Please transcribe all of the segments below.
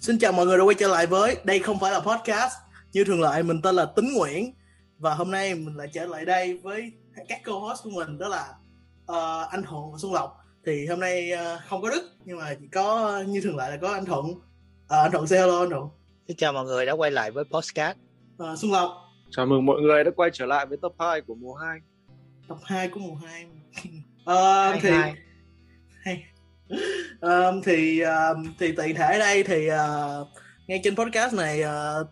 Xin chào mọi người đã quay trở lại với Đây không phải là podcast. Như thường lệ mình tên là Tính Nguyễn. Và hôm nay mình lại trở lại đây với các co-host của mình Đó là uh, anh Thuận và Xuân Lộc. Thì hôm nay uh, không có Đức Nhưng mà chỉ có như thường lệ là có anh Thuận. Uh, Anh Thuận say hello anh Thuận. Xin chào mọi người đã quay lại với podcast. Uh, Xuân Lộc. Chào mừng mọi người đã quay trở lại với tập 2 của mùa 2 Tập 2 của mùa 2 uh, Thì hay um, thì um, thì tiện thể đây thì uh, ngay trên podcast này uh,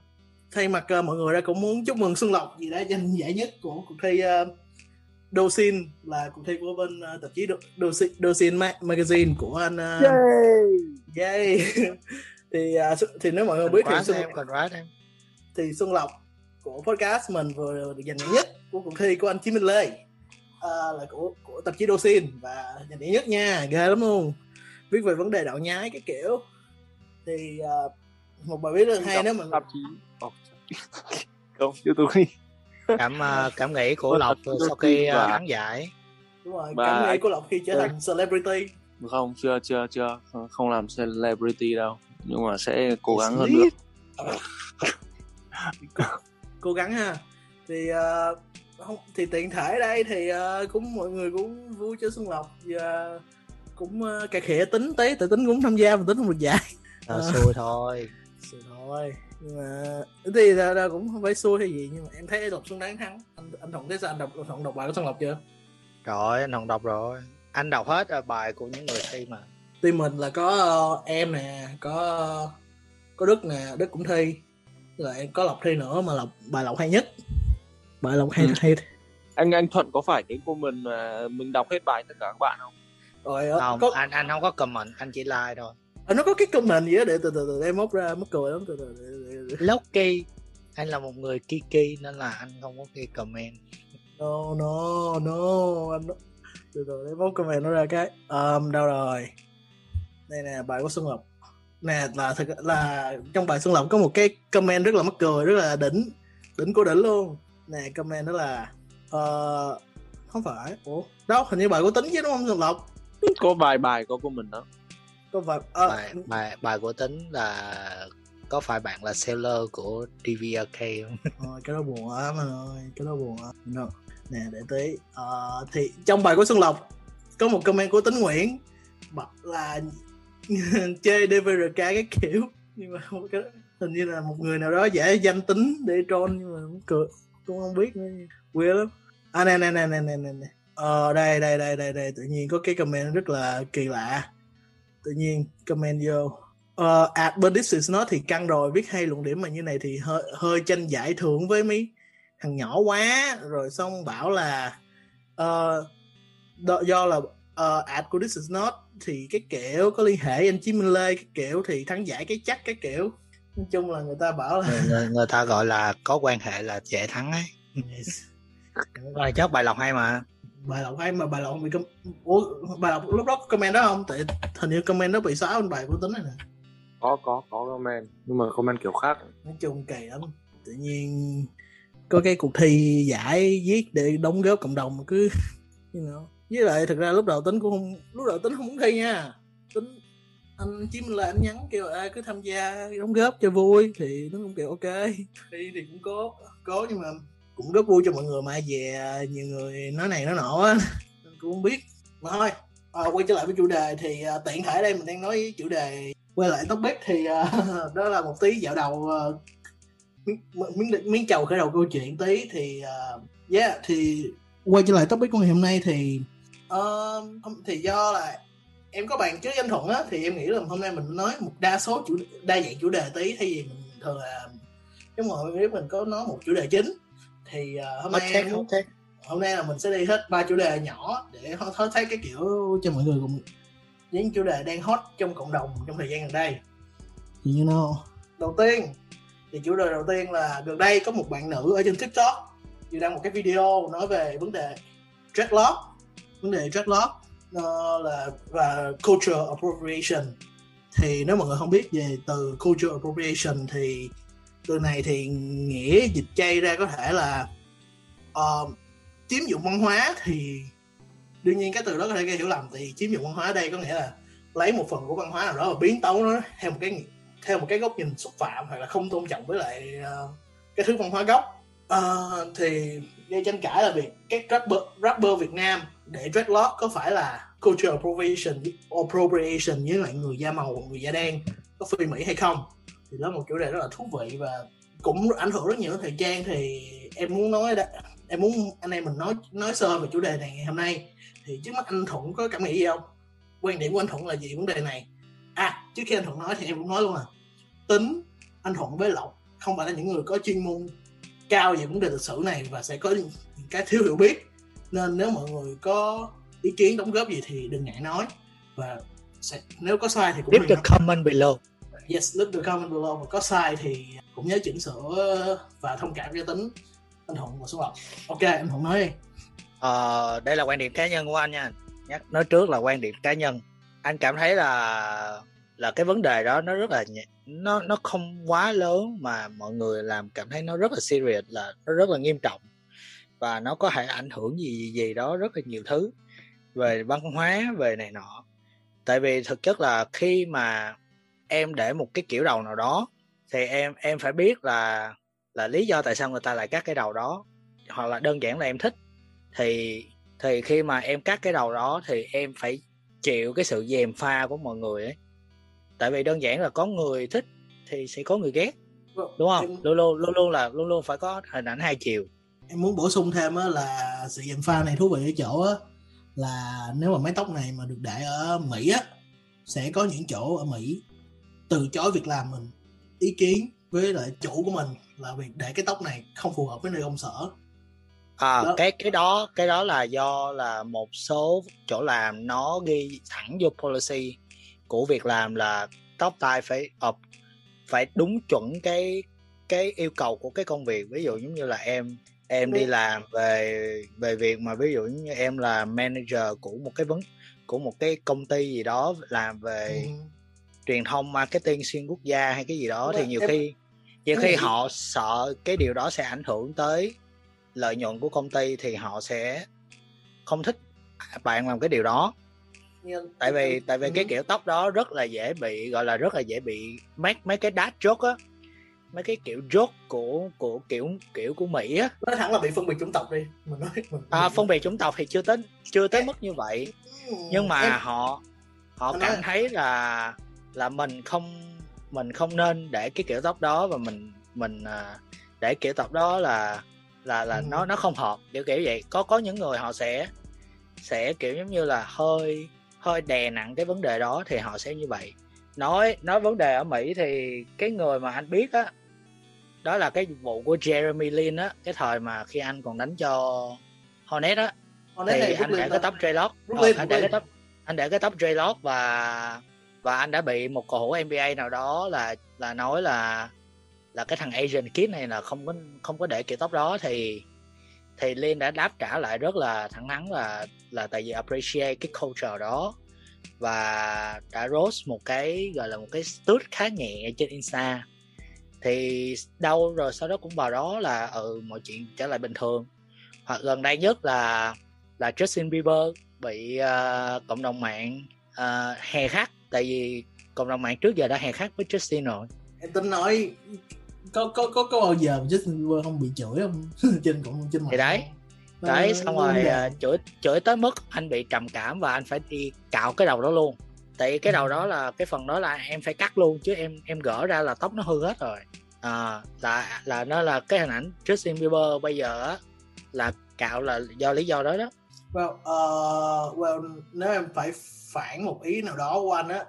thay mặt uh, mọi người ra cũng muốn chúc mừng Xuân Lộc vì đã giành giải nhất của cuộc thi uh, Dosin là cuộc thi của bên uh, tạp chí Dosin, Dosin Magazine của anh uh, Yay! Yay! thì uh, thì nếu mọi người biết thì Xuân em, Lộc em. thì Xuân Lộc của podcast mình vừa được giành giải nhất của cuộc thi của anh Chí Minh Lê uh, là của của tạp chí Dosin và giành giải nhất nha ghê lắm luôn viết về vấn đề đạo nhái cái kiểu. Thì uh, một bài viết rất hay nếu mà tạp chí. Không tục đi cảm uh, cảm nghĩ của lộc sau khi uh, thắng giải đúng rồi Bà... cảm nghĩ của lộc khi trở thành celebrity. Không chưa chưa chưa. Không làm celebrity đâu. Nhưng mà sẽ cố gắng hơn nữa. Cố gắng ha. Thì uh, không thì tiện thể đây thì uh, cũng mọi người cũng vui cho xuân lộc. Và cũng uh, cà khịa tính tí tự tính cũng tham gia mà tính không được giải. À, xui thôi. Xui thôi. Nhưng mà thì ra, ra cũng không phải xui hay gì nhưng mà em thấy đọc xuân đáng thắng. Anh anh thuận thấy sao? Anh đọc thuận đọc bài của xuân lộc chưa? Rồi anh thuận đọc rồi. Anh đọc hết bài của những người thi mà. Team mình là có uh, em nè có uh, có đức nè đức cũng thi. Rồi có lộc thi nữa mà lộc bài lộc hay nhất. Bài lộc hay ừ. hay anh anh thuận có phải cái của mình mà mình đọc hết bài tất cả các bạn không rồi không có... anh anh không có comment anh chỉ like thôi. À, nó có cái comment gì đó để từ từ từ em móc ra mất cười lắm từ từ, từ, từ. Loki anh là một người kiki nên là anh không có ghi comment. No no no anh từ từ em móc comment nó ra cái um, đâu rồi? Đây nè bài của xuân lộc. Nè là thực là trong bài xuân lộc có một cái comment rất là mắc cười rất là đỉnh đỉnh của đỉnh luôn. Nè comment đó là uh, không phải ủa đâu hình như bài của tính chứ đúng không xuân lộc có vài bài có của mình đó có vài à, bài bài bài của tính là có phải bạn là seller của DVRK không? Rồi, cái đó buồn quá mà ơi, cái đó buồn quá. No. Nè để tí. Uh, thì trong bài của Xuân Lộc có một comment của Tính Nguyễn là chơi DVRK cái kiểu nhưng mà cái hình như là một người nào đó giả danh tính để troll nhưng mà cũng cười cũng không biết nữa weird lắm à nè nè nè nè nè nè ờ đây đây đây đây đây. Tự nhiên có cái comment rất là kỳ lạ. Tự nhiên comment vô. Uh, at but this is not thì căng rồi viết hay luận điểm mà như này thì hơi hơi tranh giải thưởng với mấy thằng nhỏ quá. Rồi xong bảo là uh, do là uh, ad của this is not thì cái kiểu có liên hệ anh Chí Minh Lê cái kiểu thì thắng giải cái chắc cái kiểu. Nói chung là người ta bảo là người, người ta gọi là có quan hệ là dễ thắng ấy. Yes. bài chắc bài lọc hay mà bài lộc hay mà bài lộc bị com... Ủa, bài lộc lúc đó có comment đó không? Tại hình như comment đó bị xóa bên bài của tính này nè. Có có có comment. Nhưng mà comment kiểu khác. Nói chung kỳ lắm. Tự nhiên có cái cuộc thi giải viết để đóng góp cộng đồng mà cứ you know. với lại thực ra lúc đầu tính cũng không lúc đầu tính không muốn thi nha. Tính anh chiếm là anh nhắn kêu ai cứ tham gia đóng góp cho vui. Thì nó cũng kiểu ok. Thi thì cũng có có nhưng mà cũng rất vui cho mọi người mà về à, nhiều người nói này nói nọ á cũng không biết. Mà thôi à, quay trở lại với chủ đề thì à, tiện thể đây mình đang nói chủ đề quay lại topic thì à, đó là một tí dạo đầu à, miếng miếng chầu khởi đầu câu chuyện tí thì uh, yeah thì quay trở lại topic của ngày hôm nay thì uh, thì do là em có bàn trước danh thuận á thì em nghĩ là hôm nay mình nói một đa số chủ đa dạng chủ đề tí thay vì mình thường là cái mọi nếu mình có nói một chủ đề chính thì uh, hôm nay okay, okay. hôm nay là mình sẽ đi hết ba chủ đề nhỏ để thấy thấy cái kiểu cho mọi người cùng những chủ đề đang hot trong cộng đồng trong thời gian gần đây. Thì you know đầu tiên thì chủ đề đầu tiên là gần đây có một bạn nữ ở trên tiktok vừa đăng một cái video nói về vấn đề dreadlock vấn đề dreadlock uh, là và culture appropriation. Thì nếu mọi người không biết về từ culture appropriation thì từ này thì nghĩa dịch chay ra có thể là uh, chiếm dụng văn hóa thì đương nhiên cái từ đó có thể gây hiểu lầm thì chiếm dụng văn hóa ở đây có nghĩa là lấy một phần của văn hóa nào đó và biến tấu nó theo một cái theo một cái góc nhìn xúc phạm hoặc là không tôn trọng với lại uh, cái thứ văn hóa gốc. Uh, thì gây tranh cãi là việc các rapper, rapper Việt Nam để dreadlock có phải là cultural appropriation appropriation với lại người da màu người da đen có phi mỹ hay không? Thì đó là một chủ đề rất là thú vị và cũng ảnh hưởng rất nhiều thời gian thì em muốn nói đó, em muốn anh em mình nói nói sơ về chủ đề này ngày hôm nay. Thì trước mắt anh thuận có cảm nghĩ gì không? Quan điểm của anh thuận là gì vấn đề này? À trước khi anh thuận nói thì em cũng nói luôn là tính anh thuận với lộc không phải là những người có chuyên môn cao về vấn đề lịch sử này và sẽ có những cái thiếu hiểu biết. Nên nếu mọi người có ý kiến đóng góp gì thì đừng ngại nói. Và sẽ, nếu có sai thì cũng leave the comment below yes leave the comment below mà có sai thì cũng nhớ chỉnh sửa và thông cảm cho tính anh Hùng và số lộc ok anh Hùng nói đi. Ờ, đây là quan điểm cá nhân của anh nha. Nhắc nói trước là quan điểm cá nhân. Anh cảm thấy là là cái vấn đề đó nó rất là nó nó không quá lớn mà mọi người làm cảm thấy nó rất là serious là nó rất là nghiêm trọng. Và nó có thể ảnh hưởng gì gì, gì đó rất là nhiều thứ. Về văn hóa về này nọ. Tại vì thực chất là khi mà em để một cái kiểu đầu nào đó thì em em phải biết là là lý do tại sao người ta lại cắt cái đầu đó hoặc là đơn giản là em thích. Thì thì khi mà em cắt cái đầu đó thì em phải chịu cái sự dèm pha của mọi người ấy. Tại vì đơn giản là có người thích thì sẽ có người ghét vâng, đúng không? em... luôn luôn luôn luôn là luôn luôn phải có hình ảnh hai chiều. Em muốn bổ sung thêm á là sự dèm pha này thú vị ở chỗ á là nếu mà mái tóc này mà được để ở Mỹ á sẽ có những chỗ ở Mỹ từ chối việc làm mình ý kiến với lại chủ của mình là việc để cái tóc này không phù hợp với nơi công sở à đó. cái cái đó cái đó là do là một số chỗ làm nó ghi thẳng vô policy của việc làm là tóc tai phải up phải đúng chuẩn cái cái yêu cầu của cái công việc ví dụ giống như là em em đi làm về về việc mà ví dụ như em là manager của một cái vấn của một cái công ty gì đó làm về ừ. Truyền thông marketing xuyên quốc gia hay cái gì đó thì nhiều em... khi nhiều khi họ sợ cái điều đó sẽ ảnh hưởng tới lợi nhuận của công ty thì họ sẽ không thích bạn làm cái điều đó. Tại vì tại vì cái kiểu tóc đó rất là dễ bị gọi là rất là dễ bị mấy mấy cái đát chốt á mấy cái kiểu chốt của của kiểu kiểu của mỹ á. Nói thẳng là bị phân biệt chủng tộc đi mình nói mình, à, phân biệt chủng tộc thì chưa tới chưa tới mức như vậy. Nhưng mà em... họ họ cảm thấy là là mình không mình không nên để cái kiểu tóc đó và mình mình à, để kiểu tóc đó là là là ừ. nó nó không hợp kiểu kiểu vậy. Có có những người họ sẽ sẽ kiểu giống như là hơi hơi đè nặng cái vấn đề đó thì họ sẽ như vậy. Nói nói vấn đề ở Mỹ thì cái người mà anh biết á đó là cái vụ của Jeremy Lin á cái thời mà khi anh còn đánh cho Hornet á. Hornet thì anh để cái tóc dreadlock ờ, anh để cái tóc anh để cái tóc dreadlock và và anh đã bị một cầu thủ NBA nào đó là là nói là là cái thằng Asian Kid này là không có không có để kiểu tóc đó. Thì thì Lin đã đáp trả lại rất là thẳng thắn là là tại vì appreciate cái culture đó. Và đã roast một cái gọi là một cái stút khá nhẹ trên Insta. Thì đâu rồi sau đó cũng vào đó là ừ mọi chuyện trở lại bình thường. Hoặc gần đây nhất là là Justin Bieber bị uh, cộng đồng mạng uh, hè khắc tại vì cộng đồng mạng trước giờ đã hè khắc với Justin rồi. Em tính nói có có có có bao giờ Justin Bieber không bị chửi không? Trên cộng trên mạng. Thì đấy đấy xong rồi uh, chửi chửi tới mức anh bị trầm cảm và anh phải đi cạo cái đầu đó luôn. Tại cái đầu đó là cái phần đó là em phải cắt luôn chứ em em gỡ ra là tóc nó hư hết rồi. À, là là nó là cái hình ảnh Justin Bieber bây giờ á là cạo là do lý do đó đó well, uh, well nếu em phải phản một ý nào đó của anh á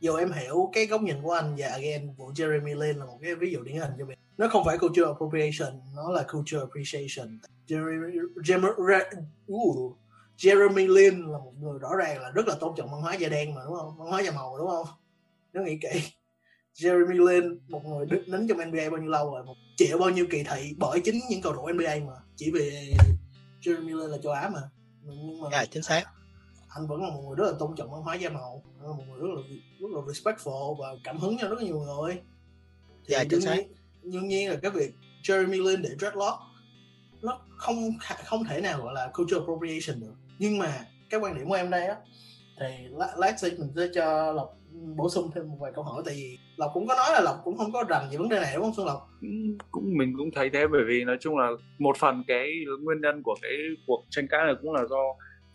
dù em hiểu cái góc nhìn của anh và again vụ Jeremy Lin là một cái ví dụ điển hình cho mình. Nó không phải culture appropriation nó là culture appreciation. Jeremy, Jeremy, uh, Jeremy Lin là một người rõ ràng là rất là tôn trọng văn hóa da đen mà đúng không? Văn hóa da màu đúng không? Nếu nghĩ kỹ. Jeremy Lin một người đứng nín trong NBA bao nhiêu lâu rồi? Một chịu bao nhiêu kỳ thị bởi chính những cầu thủ NBA mà. Chỉ vì Jeremy Lin là châu Á mà nhưng mà yeah, chính xác. anh vẫn là một người rất là tôn trọng văn hóa da màu. Là một người rất là rất là respectful và cảm hứng cho rất nhiều người. Thì yeah, chính xác. đương nhiên là cái việc Jeremy Lin để dreadlock nó không không thể nào gọi là cultural appropriation được. Nhưng mà cái quan điểm của em đây á thì lát, lát sẽ mình sẽ cho lộc bổ sung thêm một vài câu hỏi tại vì lộc cũng có nói là lộc cũng không có rành về vấn đề này đúng không xuân lộc? Cũng mình cũng thấy thế bởi vì nói chung là một phần cái nguyên nhân của cái cuộc tranh cãi này cũng là do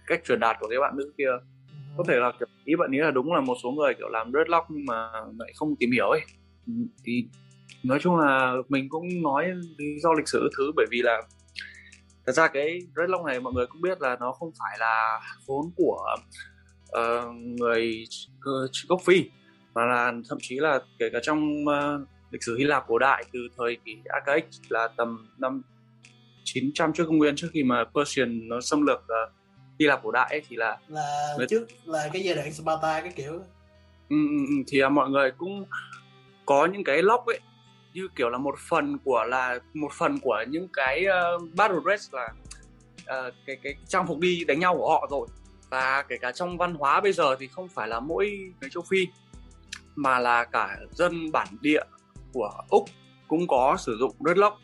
cách truyền đạt của cái bạn nữ kia. Ừ. có thể là kiểu, ý bạn nghĩ là đúng là một số người kiểu làm dreadlock nhưng mà lại không tìm hiểu ấy. Ừ, thì nói chung là mình cũng nói lý do lịch sử thứ bởi vì là thật ra cái dreadlock này mọi người cũng biết là nó không phải là vốn của uh, người gốc phi mà là thậm chí là kể cả trong uh, lịch sử Hy Lạp cổ đại từ thời kỳ Archaic là tầm năm 900 trước công nguyên trước khi mà Persian nó xâm lược uh, Hy Lạp cổ đại ấy, thì là là người... trước là cái giai đoạn Sparta cái kiểu. Ừ, ừ, ừ thì uh, mọi người cũng có những cái lock ấy như kiểu là một phần của là một phần của những cái uh, battle dress là uh, cái cái trang phục đi đánh nhau của họ rồi và kể cả trong văn hóa bây giờ thì không phải là mỗi người châu phi mà là cả dân bản địa của úc cũng có sử dụng dreadlock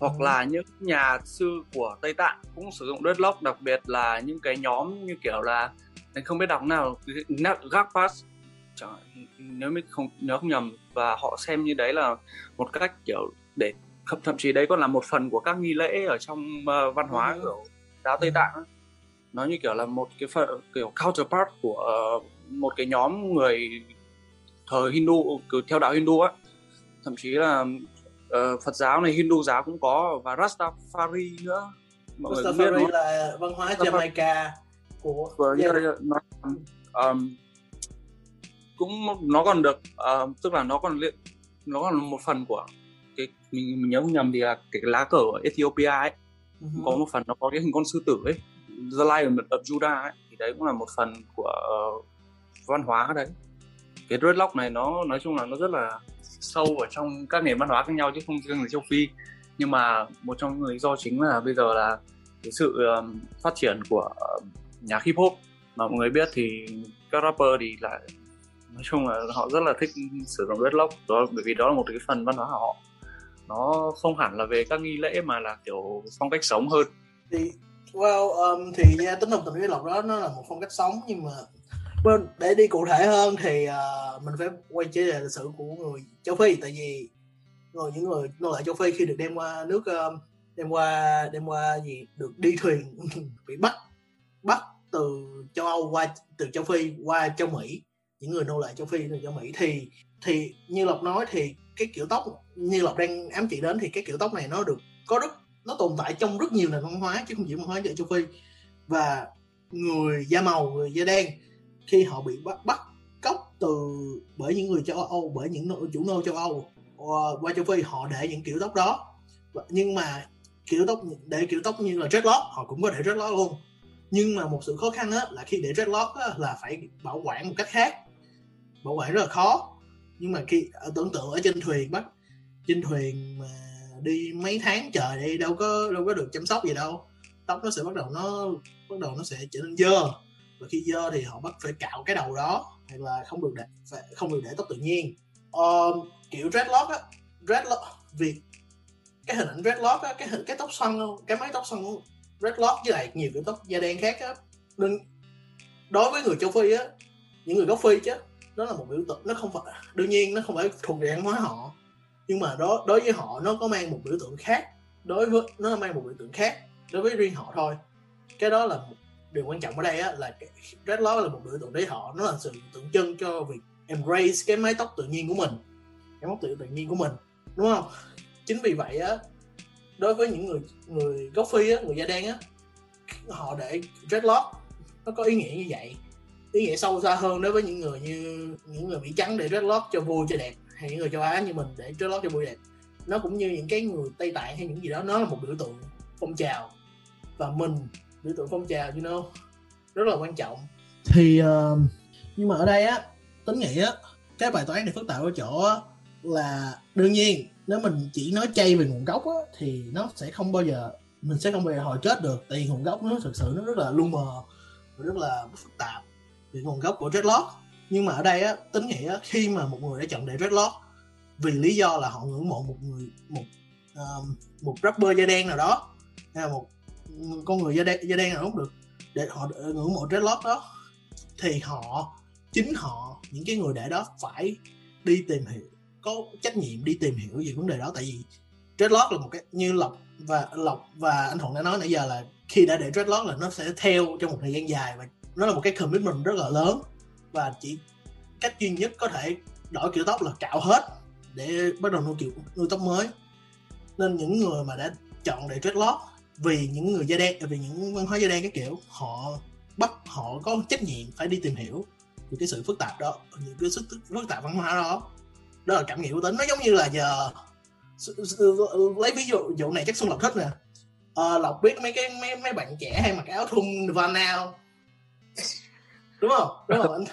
hoặc ừ. là những nhà sư của tây tạng cũng sử dụng dreadlock đặc biệt là những cái nhóm như kiểu là anh không biết đọc nào Gakpas nếu mình không nhớ không nhầm và họ xem như đấy là một cách kiểu để thậm chí đấy còn là một phần của các nghi lễ ở trong uh, văn hóa ừ. của giáo tây tạng nó như kiểu là một cái phần kiểu counterpart của uh, một cái nhóm người thời Hindu theo đạo Hindu á. Thậm chí là uh, Phật giáo này Hindu giáo cũng có và Rastafari nữa. Mọi Rastafari người biết là văn hóa Jamaica của và yeah. nó, um, cũng nó còn được uh, tức là nó còn liên nó còn một phần của cái mình, mình nhớ không nhầm thì là cái lá cờ ở Ethiopia ấy. Uh-huh. có một phần nó có cái hình con sư tử ấy The Lion of Judah ấy, thì đấy cũng là một phần của uh, văn hóa đấy. Cái dreadlock này nó nói chung là nó rất là sâu ở trong các nền văn hóa khác nhau chứ không riêng là châu Phi. Nhưng mà một trong những lý do chính là bây giờ là cái sự um, phát triển của uh, nhạc hip hop. Mà mọi người biết thì các rapper thì lại nói chung là họ rất là thích sử dụng dreadlock. Đó bởi vì đó là một cái phần văn hóa của họ. Nó không hẳn là về các nghi lễ mà là kiểu phong cách sống hơn. Thì well um, thì nha tính đồng tình với lộc đó nó là một phong cách sống nhưng mà well, để đi cụ thể hơn thì uh, mình phải quay trở lại lịch sử của người châu phi tại vì người những người nô lệ châu phi khi được đem qua nước um, đem qua đem qua gì được đi thuyền bị bắt bắt từ châu âu qua từ châu phi qua châu mỹ. Những người nô lệ châu phi từ châu mỹ thì thì như lộc nói thì cái kiểu tóc như lộc đang ám chỉ đến thì cái kiểu tóc này nó được có rất nó tồn tại trong rất nhiều nền văn hóa chứ không chỉ văn hóa ở châu phi. Và người da màu người da đen khi họ bị bắt bắt cóc từ bởi những người châu âu bởi những chủ nô châu âu ờ, qua châu phi họ để những kiểu tóc đó. Nhưng mà kiểu tóc để kiểu tóc như là dreadlock họ cũng có để dreadlock luôn. Nhưng mà một sự khó khăn á là khi để dreadlock á, là phải bảo quản một cách khác. Bảo quản rất là khó. Nhưng mà khi ờ, tưởng tượng ở trên thuyền bắt trên thuyền mà đi mấy tháng trời đi đâu có đâu có được chăm sóc gì đâu. Tóc nó sẽ bắt đầu nó bắt đầu nó sẽ trở nên dơ. Và khi dơ thì họ bắt phải cạo cái đầu đó hay là không được để phải, không được để tóc tự nhiên. Um, kiểu dreadlock á dreadlock việc cái hình ảnh dreadlock á cái hình cái tóc xoăn cái mái tóc xoăn dreadlock với lại nhiều kiểu tóc da đen khác á. Nên đối với người châu phi á những người gốc phi chứ đó là một biểu tượng nó không phải đương nhiên nó không phải thuộc về văn hóa họ nhưng mà đó đối với họ nó có mang một biểu tượng khác. Đối với nó mang một biểu tượng khác đối với riêng họ thôi. Cái đó là một điều quan trọng ở đây á, là dreadlock là một biểu tượng đấy họ. Nó là sự tượng trưng cho việc embrace cái mái tóc tự nhiên của mình. Cái mái tóc tự nhiên của mình đúng không? Chính vì vậy á đối với những người người gốc phi á người da đen á họ để dreadlock nó có ý nghĩa như vậy. Ý nghĩa sâu xa hơn đối với những người như những người mỹ trắng để dreadlock cho vui cho đẹp hay những người châu á như mình để dreadlock cho bụi đẹp. Nó cũng như những cái người tây tạng hay những gì đó nó là một biểu tượng phong trào. Và mình biểu tượng phong trào you know rất là quan trọng. Thì uh, nhưng mà ở đây á tính nghĩ á cái bài toán này phức tạp ở chỗ á, là đương nhiên nếu mình chỉ nói chay về nguồn gốc á, thì nó sẽ không bao giờ mình sẽ không bao giờ hồi kết được. Tại vì nguồn gốc nó thực sự nó rất là lu mờ rất là phức tạp về nguồn gốc của dreadlock nhưng mà ở đây á tính nghĩa khi mà một người đã chọn để dreadlock vì lý do là họ ngưỡng mộ một người một um, một rapper da đen nào đó hay là một con người da đen da đen nào cũng được để họ ngưỡng mộ dreadlock đó thì họ chính họ những cái người để đó phải đi tìm hiểu có trách nhiệm đi tìm hiểu về vấn đề đó. Tại vì dreadlock là một cái như lộc và lộc và anh thuận đã nói nãy giờ là khi đã để dreadlock là nó sẽ theo trong một thời gian dài và nó là một cái commitment rất là lớn và chỉ cách duy nhất có thể đổi kiểu tóc là cạo hết để bắt đầu nuôi kiểu nuôi tóc mới. Nên những người mà đã chọn để dreadlock vì những người da đen vì những văn hóa da đen cái kiểu họ bắt họ có trách nhiệm phải đi tìm hiểu về cái sự phức tạp đó những cái sức phức tạp văn hóa đó. Đó là cảm nghĩ của tính nó giống như là giờ lấy ví dụ dụ này chắc xuân lộc thích nè. À, lộc biết mấy cái mấy mấy bạn trẻ hay mặc áo thun Nirvana đúng không? Đúng không?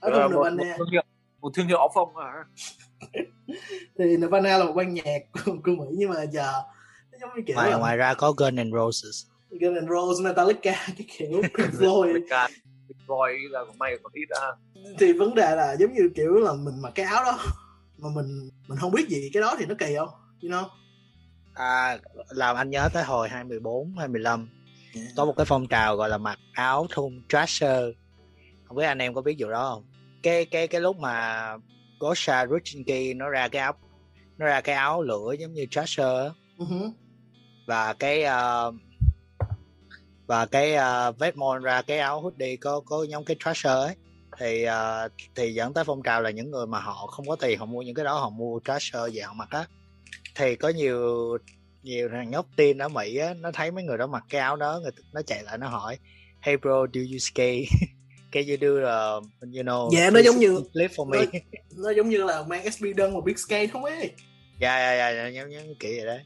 Anh áo thun Nirvana. một, một, một thương hiệu áo phông à thì Nirvana là một ban nhạc của, của Mỹ nhưng mà giờ giống như kiểu ngoài, là... ngoài ra có Guns N' Roses. Guns N' Roses Metallica cái kiểu Pink Floyd. Pink Floyd là của mày còn ít à thì vấn đề là giống như kiểu là mình mặc cái áo đó mà mình mình không biết gì cái đó thì nó kỳ không? You know? À làm anh nhớ tới hồi 2014 2015 yeah. có một cái phong trào gọi là mặc áo thun trasher. Không biết anh em có biết vụ đó không cái cái cái lúc mà Gosha Ruchinki nó ra cái áo nó ra cái áo lửa giống như trasher uh-huh. và cái uh, và cái uh, Vedmon ra cái áo hoodie có có giống cái trasher ấy. Thì uh, thì dẫn tới phong trào là những người mà họ không có tiền họ mua những cái đó họ mua trasher về họ mặc á. Thì có nhiều nhiều thằng nhóc tin ở Mỹ á nó thấy mấy người đó mặc cái áo đó người nó chạy lại nó hỏi hey bro do you skate can you do uh, you know dạ nó giống như clip for me? nó, nó giống như là mang SB đơn một biết skate không ấy? Dạ dạ dạ giống giống kiểu vậy đấy.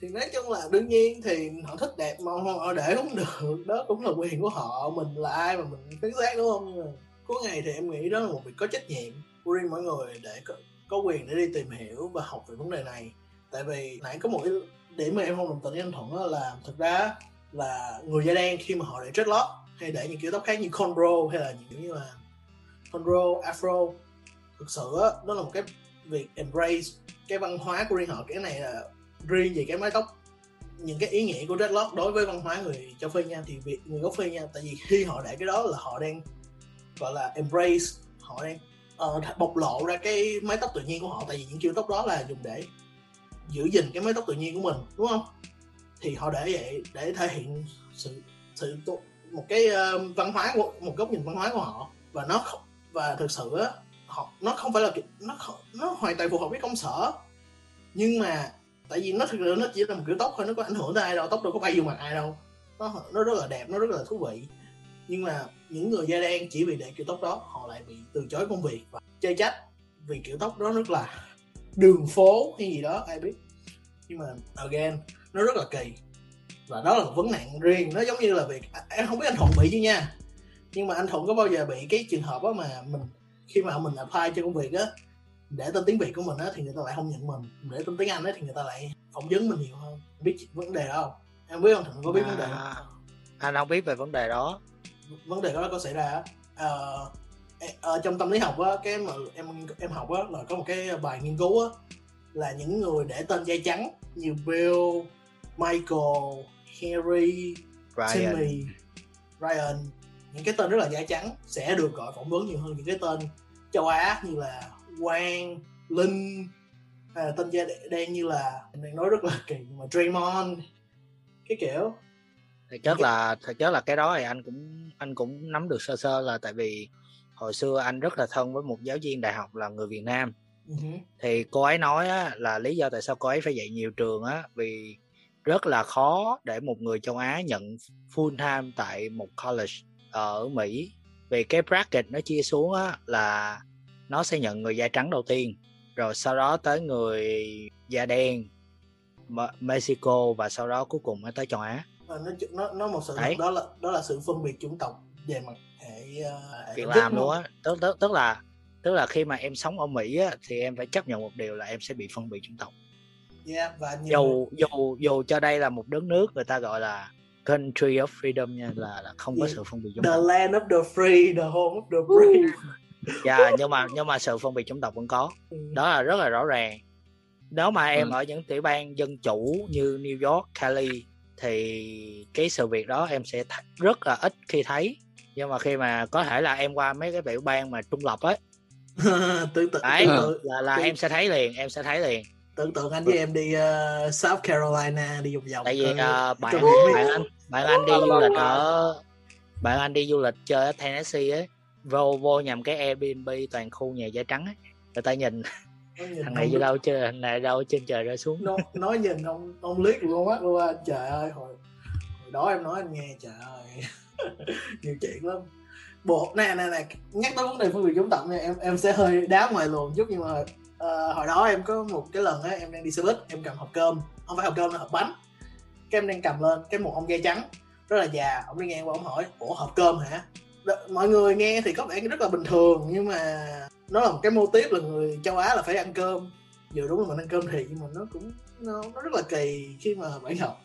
Thì nói chung là đương nhiên thì họ thích đẹp mà họ để không được. Đó cũng là quyền của họ. Mình là ai mà mình phán xét đúng không? Nhưng mà cuối ngày thì em nghĩ đó là một việc có trách nhiệm của riêng mỗi người để có, có quyền để đi tìm hiểu và học về vấn đề này. Tại vì nãy có một cái điểm mà em không đồng tình với anh thuận đó là thực ra là người da đen khi mà họ để dreadlock hay để những kiểu tóc khác như cornrow hay là những như là cornrow afro. Thực sự đó, nó là một cái việc embrace cái văn hóa của riêng họ. Cái này là riêng về cái mái tóc. Những cái ý nghĩa của dreadlock đối với văn hóa người châu phi nha thì việc người gốc phi nha tại vì khi họ để cái đó là họ đang gọi là embrace họ đang uh, bộc lộ ra cái mái tóc tự nhiên của họ. Tại vì những kiểu tóc đó là dùng để giữ gìn cái mái tóc tự nhiên của mình đúng không? Thì họ để vậy để thể hiện sự sự một cái uh, văn hóa của một góc nhìn văn hóa của họ. Và nó và thực sự á họ nó không phải là nó nó hoàn toàn phù hợp với công sở. Nhưng mà tại vì nó thực sự nó chỉ là một kiểu tóc thôi nó có ảnh hưởng tới ai đâu tóc đâu có bay vô mặt ai đâu. Nó nó rất là đẹp nó rất là thú vị. Nhưng mà những người da đen chỉ vì để kiểu tóc đó họ lại bị từ chối công việc và chơi trách vì kiểu tóc đó rất là đường phố hay gì đó ai biết. Nhưng mà again nó rất là kỳ và đó là một vấn nạn riêng. Nó giống như là việc à, em không biết anh thuận bị chứ nha. Nhưng mà anh thuận có bao giờ bị cái trường hợp đó mà mình khi mà mình apply cho công việc á để tên tiếng việt của mình á thì người ta lại không nhận mình. Để tên tiếng anh á thì người ta lại phỏng vấn mình nhiều hơn. Biết vấn đề đó không? Em biết không thuận? Có biết à, vấn đề đó không? anh không biết về vấn đề đó. Vấn đề đó có xảy ra à, ở trong tâm lý học á cái mà em em học á là có một cái bài nghiên cứu á là những người để tên da trắng như Bill, Michael, Harry, Ryan. Timmy, Ryan những cái tên rất là da trắng sẽ được gọi phỏng vấn nhiều hơn những cái tên châu Á như là Quang, Linh hay là tên da đen như là mình nói rất là kỳ nhưng mà Draymond cái kiểu thực chất là thực chất là cái đó thì anh cũng anh cũng nắm được sơ sơ là tại vì hồi xưa anh rất là thân với một giáo viên đại học là người Việt Nam uh-huh. thì cô ấy nói á, là lý do tại sao cô ấy phải dạy nhiều trường á vì rất là khó để một người châu Á nhận full time tại một college ở Mỹ. Vì cái bracket nó chia xuống á là nó sẽ nhận người da trắng đầu tiên rồi sau đó tới người da đen Mexico và sau đó cuối cùng mới tới châu Á. Nó nó nó một sự Đấy. đó là đó là sự phân biệt chủng tộc về mặt hệ, uh, việc làm luôn á. Tức, tức tức là tức là khi mà em sống ở Mỹ á, thì em phải chấp nhận một điều là em sẽ bị phân biệt chủng tộc yeah, và dù dù dù cho đây là một đất nước người ta gọi là country of freedom nha là, là không yeah. có sự phân biệt chủng the tộc the land of the free the home of the brave dạ yeah, nhưng mà nhưng mà sự phân biệt chủng tộc vẫn có. Ừ. đó là rất là rõ ràng. Nếu mà em ừ. ở những tiểu bang dân chủ như New York, Cali thì cái sự việc đó em sẽ th- rất là ít khi thấy. Nhưng mà khi mà có thể là em qua mấy cái tiểu bang mà trung lập ấy tưởng tượng Đấy, là là tưởng- em sẽ thấy liền em sẽ thấy liền tưởng tượng anh với em đi ờ, South Carolina đi vòng vòng tại vì ờ, bạn bạn anh bạn anh đi du lịch ở bạn anh đi du lịch chơi ở Tennessee ấy vô vô nhầm cái Airbnb toàn khu nhà da trắng ấy. Người ta nhìn thằng này vô đâu chơi thằng này đâu trên trời rơi xuống. Nói, nói nhìn ông ông liếc luôn mắt luôn anh trời ơi hồi hồi đó em nói anh nghe trời ơi nhiều chuyện lắm. Bộ nè nè nè nhắc tới vấn đề phân biệt chủng tộc này em em sẽ hơi đá ngoài luồng chút nhưng mà uh, hồi đó em có một cái lần á em đang đi xe buýt em cầm hộp cơm. Không phải hộp cơm là hộp bánh. Cái em đang cầm lên cái một ông da trắng rất là già ông đi ngang qua ông hỏi ủa hộp cơm hả? Đ- mọi người nghe thì có vẻ rất là bình thường nhưng mà nó là một cái mô típ là người châu Á là phải ăn cơm. Dù đúng là mình ăn cơm thì nhưng mà nó cũng nó, nó rất là kỳ khi mà bạn học.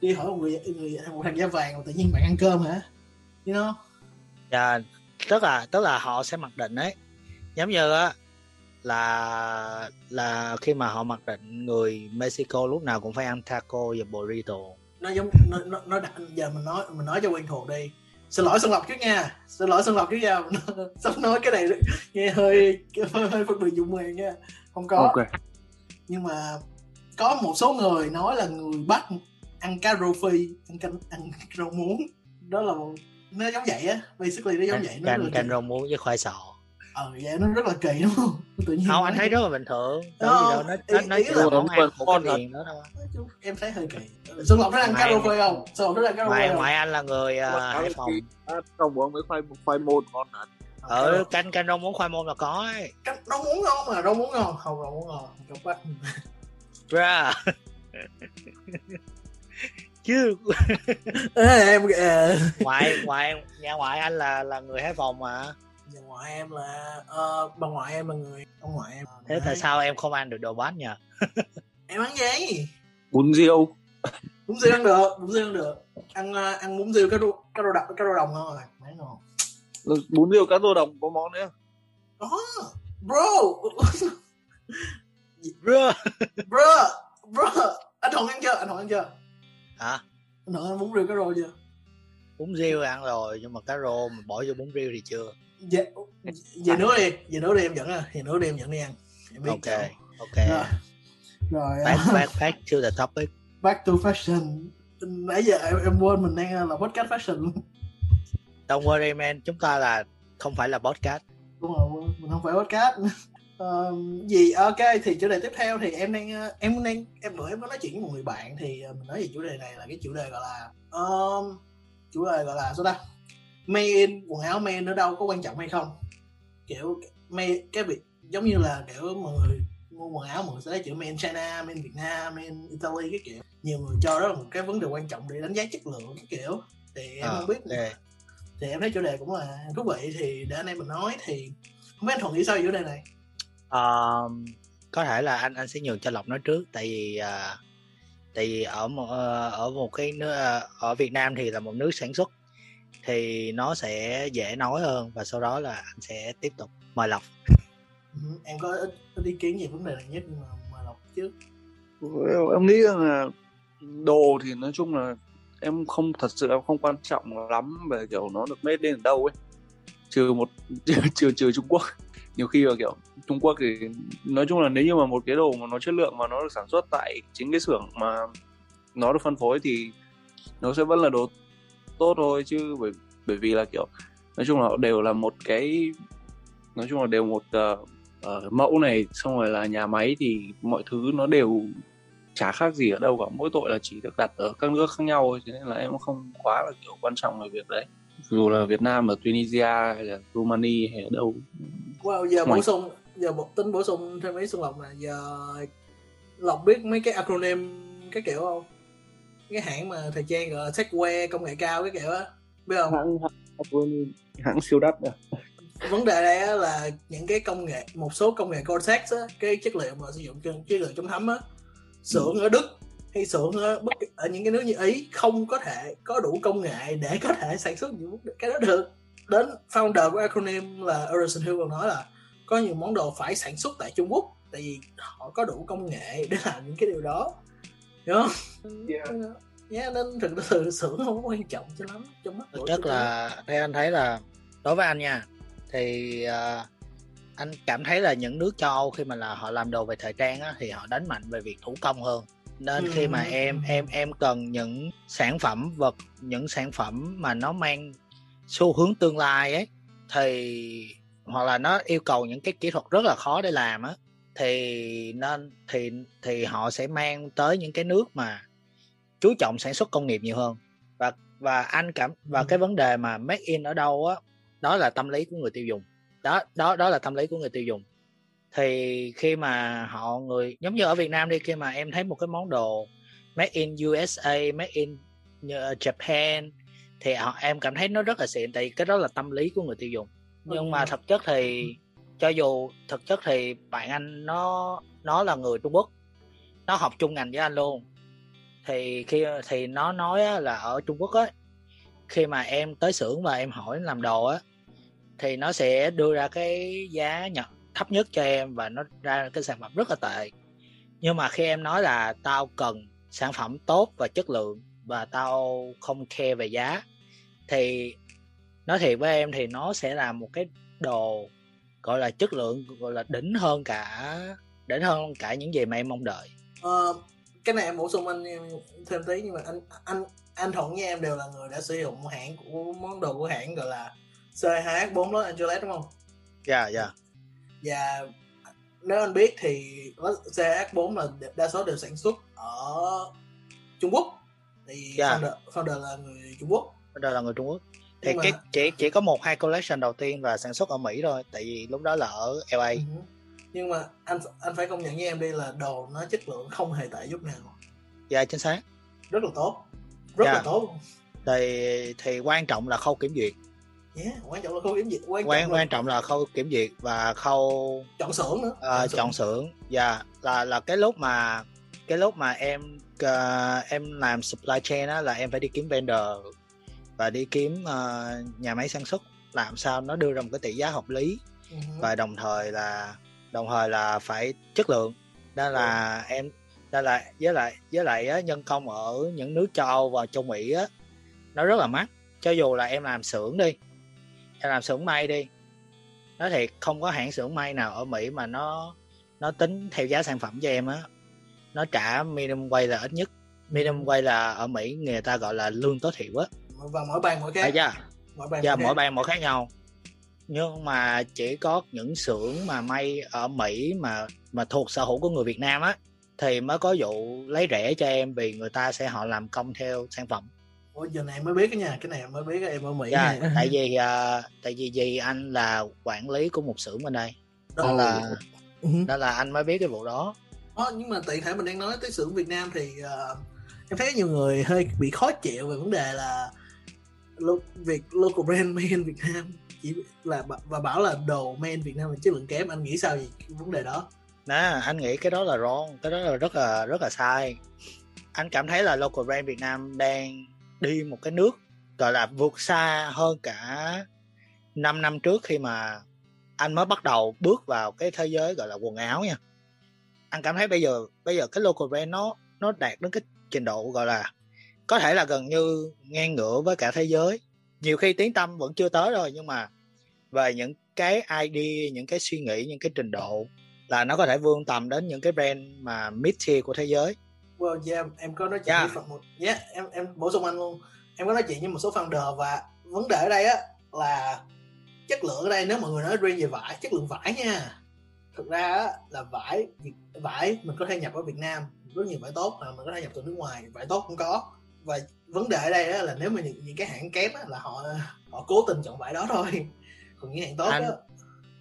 Đi hỏi một người, người một thằng da vàng mà tự nhiên bạn ăn cơm hả? You know? Dạ, tức là tức là họ sẽ mặc định đấy giống như á là là khi mà họ mặc định người Mexico lúc nào cũng phải ăn taco và burrito. Nó giống nó, nó, nó đặt giờ mình nói mình nói cho quen thuộc đi. Xin lỗi xuân lộc trước nha. Xin lỗi xuân lộc trước nha. Sắp nói cái này nghe hơi hơi, hơi phân biệt dụng miền nha. Không có. Ok. Nhưng mà có một số người nói là người bắc ăn cá rô phi ăn canh ăn rau muống. Đó là một nó giống vậy á. Basically nó giống vậy. Nó canh là canh rau muống với khoai sọ ờ vậy nó rất là kỳ đúng không? Tự nhiên không anh thấy rất là bình thường đâu gì đâu nó nó, ý- nó ý chỉ là món nó ăn của ngon cái miền đó thôi. Em thấy hơi kỳ. Xuân lộc nó ăn cá rô phi không? Xuân lộc nó ăn cá rô ngoại không? ngoại anh là người uh, hải phòng. trong uống với khoai khoai môn ngon hẳn ở canh canh rau muống khoai môn là có ấy. Cái rau muống ngon mà rau muống ngon. Không rau muống ngon. Trong bắc ra. Chứ Ê, em ngoại ngoại nhà ngoại anh là là người hải phòng mà nhà ngoại em là ờ, bà ngoại em là người. Ông ngoại em thế tại Đấy. sao em không ăn được đồ bát nhỉ em ăn gì? Bún riêu. Bún riêu ăn được bún riêu ăn được. Ăn ờ, ăn bún riêu cá rô cá rô đồng cá rô đồng ngon. Rồi mấy ngon bún riêu cá rô đồng có món nữa bro. Bro. bro. Bro. Anh thuận ăn chưa? Anh thuận ăn chưa? Hả? Anh thuận ăn bún riêu cá rô chưa bún riêu ăn rồi nhưng mà cá rô mà bỏ vô bún riêu thì chưa. Về về nữa đi về nữa đi em dẫn à về nữa đi em dẫn đi ăn em biết ok chỗ. ok. Rồi rồi. Back back back to the topic. Back to fashion. Nãy giờ em, em quên mình đang là podcast fashion don't worry man chúng ta là không phải là podcast. Đúng rồi mình không phải podcast. Ờ, gì ok thì chủ đề tiếp theo thì em đang ờ, em đang em bữa em có nói chuyện với một người bạn thì ờ, mình nói về chủ đề này là cái chủ đề gọi là um, chủ đề gọi là sao ta? Made in quần áo made in ở đâu có quan trọng hay không? Kiểu made cái việc giống như là kiểu mọi người mua quần áo mọi người sẽ lấy chữ made in China made in Việt Nam made in Italy cái kiểu. Nhiều người cho đó là một cái vấn đề quan trọng để đánh giá chất lượng cái kiểu. Thì em Ờ, không biết ok. thì em thấy chủ đề cũng là thú vị thì để anh em mình nói thì không biết anh thuận nghĩ sao về chủ đề này? Ờm, có thể là anh anh sẽ nhường cho lộc nói trước tại vì à, tại vì ở một ờ, ở một cái nước ờ, ở Việt Nam thì là một nước sản xuất thì nó sẽ dễ nói hơn và sau đó là anh sẽ tiếp tục mời lộc. Ừ, em có ít, ít ý kiến về vấn đề này nhất nhưng mà mà lộc trước. Em nghĩ rằng là đồ thì nói chung là em không thật sự em không quan trọng lắm về kiểu nó được made in ở đâu ấy. Trừ một trừ trừ, trừ Trung Quốc nhiều khi là kiểu Trung Quốc thì nói chung là nếu như mà một cái đồ mà nó chất lượng mà nó được sản xuất tại chính cái xưởng mà nó được phân phối thì nó sẽ vẫn là đồ tốt thôi chứ bởi bởi vì là kiểu nói chung là họ đều là một cái nói chung là đều một uh, uh, mẫu này xong rồi là nhà máy thì mọi thứ nó đều chả khác gì ở đâu cả. Mỗi tội là chỉ được đặt ở các nước khác nhau thôi cho nên là em không quá là kiểu quan trọng về việc đấy dù là Việt Nam ở Tunisia hay là Romania hay ở đâu wow giờ bổ sung giờ một tính bổ sung thêm ý xuân lộc là giờ lộc biết mấy cái acronym cái kiểu không? Cái hãng mà thời trang gọi là techwear công nghệ cao cái kiểu á biết không? Hãng hãng, hãng siêu đắt à. vấn đề đây á là những cái công nghệ một số công nghệ Gore-Tex á cái chất liệu mà sử dụng chất chất liệu chống thấm á xưởng ở Đức hay xưởng ở bất kỳ- ở những cái nước như Ý không có thể có đủ công nghệ để có thể sản xuất những cái đó được đến founder của acronym là Erison Hill còn nói là có nhiều món đồ phải sản xuất tại Trung Quốc tại vì họ có đủ công nghệ để làm những cái điều đó hiểu không? Yeah. Yeah, nên thực sự xưởng không có quan trọng cho lắm trong mắt thực chất là theo anh thấy là đối với anh nha thì à, anh cảm thấy là những nước châu Âu khi mà là họ làm đồ về thời trang á, thì họ đánh mạnh về việc thủ công hơn nên khi mà ừ. em em em cần những sản phẩm vật những sản phẩm mà nó mang xu hướng tương lai ấy thì hoặc là nó yêu cầu những cái kỹ thuật rất là khó để làm á thì nên thì thì họ sẽ mang tới những cái nước mà chú trọng sản xuất công nghiệp nhiều hơn và và anh cảm và ừ. cái vấn đề mà make in ở đâu á đó là tâm lý của người tiêu dùng đó đó đó là tâm lý của người tiêu dùng thì khi mà họ người giống như ở Việt Nam đi khi mà em thấy một cái món đồ made in USA made in Japan thì họ em cảm thấy nó rất là xịn tại cái đó là tâm lý của người tiêu dùng. Nhưng mà thực chất thì cho dù thực chất thì bạn anh nó nó là người Trung Quốc nó học chung ngành với anh luôn. Thì khi thì nó nói là ở Trung Quốc á khi mà em tới xưởng và em hỏi làm đồ á thì nó sẽ đưa ra cái giá nhập thấp nhất cho em và nó ra cái sản phẩm rất là tệ nhưng mà khi em nói là tao cần sản phẩm tốt và chất lượng và tao không care về giá thì nói thiệt với em thì nó sẽ là một cái đồ gọi là chất lượng gọi là đỉnh hơn cả đỉnh hơn cả những gì mà em mong đợi ờ, cái này em bổ sung anh thêm tí nhưng mà anh anh anh thuận với em đều là người đã sử dụng hãng của món đồ của hãng gọi là C2H4 Los Angeles đúng không? Dạ yeah, dạ. Yeah. Và nếu anh biết thì CH4 là đa số đều sản xuất ở Trung Quốc. Thì yeah. founder, founder là người Trung Quốc. Founder là người Trung Quốc. Thì cái chỉ chỉ có một hai collection đầu tiên và sản xuất ở Mỹ thôi tại vì lúc đó là ở LA uh-huh. Ừ. Nhưng mà anh anh phải công nhận với em đi là đồ nó chất lượng không hề tệ chút nào. Dạ chính xác. Rất là tốt. Rất dạ. là tốt thì thì quan trọng là khâu kiểm duyệt yeah, quan trọng là khâu kiểm duyệt quan, quan trọng, quan trọng là khâu kiểm duyệt và khâu chọn xưởng nữa. à, chọn xưởng. dạ là là cái lúc mà cái lúc mà em uh, em làm supply chain á là em phải đi kiếm vendor và đi kiếm uh, nhà máy sản xuất. Làm sao nó đưa ra một cái tỷ giá hợp lý uh-huh. và đồng thời là đồng thời là phải chất lượng. Nên là ừ. em nên là với lại với lại á, nhân công ở những nước châu Âu và châu Mỹ á nó rất là mắc. Cho dù là em làm xưởng đi làm xưởng may đi. Nói thiệt không có hãng xưởng may nào ở Mỹ mà nó nó tính theo giá sản phẩm cho em á. Nó trả minimum wage là ít nhất. Minimum wage là ở Mỹ người ta gọi là lương tối thiểu á. Và mỗi bang mỗi khác. À, mỗi bang dạ, mỗi bang mỗi khác nhau. Nhưng mà chỉ có những xưởng mà may ở Mỹ mà mà thuộc sở hữu của người Việt Nam á thì mới có vụ lấy rẻ cho em vì người ta sẽ họ làm công theo sản phẩm Ủa giờ này em mới biết cái nha, cái này em mới biết em ở Mỹ. Yeah, dạ, tại vì uh, tại vì gì anh là quản lý của một xưởng bên đây. Đó là ừ. đó là anh mới biết cái vụ đó. Ờ, nhưng mà tiện thể mình đang nói tới xưởng Việt Nam thì uh, em thấy nhiều người hơi bị khó chịu về vấn đề là việc local brand made in Việt Nam chỉ là và bảo là đồ made in Việt Nam là chất lượng kém anh nghĩ sao về vấn đề đó nè anh nghĩ cái đó là wrong cái đó là rất là rất là sai anh cảm thấy là local brand Việt Nam đang đi một cái nước, gọi là, vượt xa hơn cả 5 năm trước khi mà anh mới bắt đầu bước vào cái thế giới gọi là quần áo nha. Anh cảm thấy bây giờ bây giờ cái local brand nó nó đạt đến cái trình độ gọi là có thể là gần như ngang ngửa với cả thế giới. Nhiều khi tiếng tâm vẫn chưa tới rồi, nhưng mà về những cái ID những cái suy nghĩ, những cái trình độ là nó có thể vươn tầm đến những cái brand mà mid tier của thế giới well yeah em có nói chuyện yeah. với một yeah, em em bổ sung anh luôn. Em có nói chuyện với một số founder và vấn đề ở đây á là chất lượng ở đây nếu mọi người nói riêng về vải chất lượng vải nha. Thực ra á, là vải vải mình có thể nhập ở Việt Nam rất nhiều vải tốt mà mình có thể nhập từ nước ngoài vải tốt cũng có. Và vấn đề ở đây á, là nếu mà những, những cái hãng kém á, là họ họ cố tình chọn vải đó thôi. Còn những hãng tốt Anh,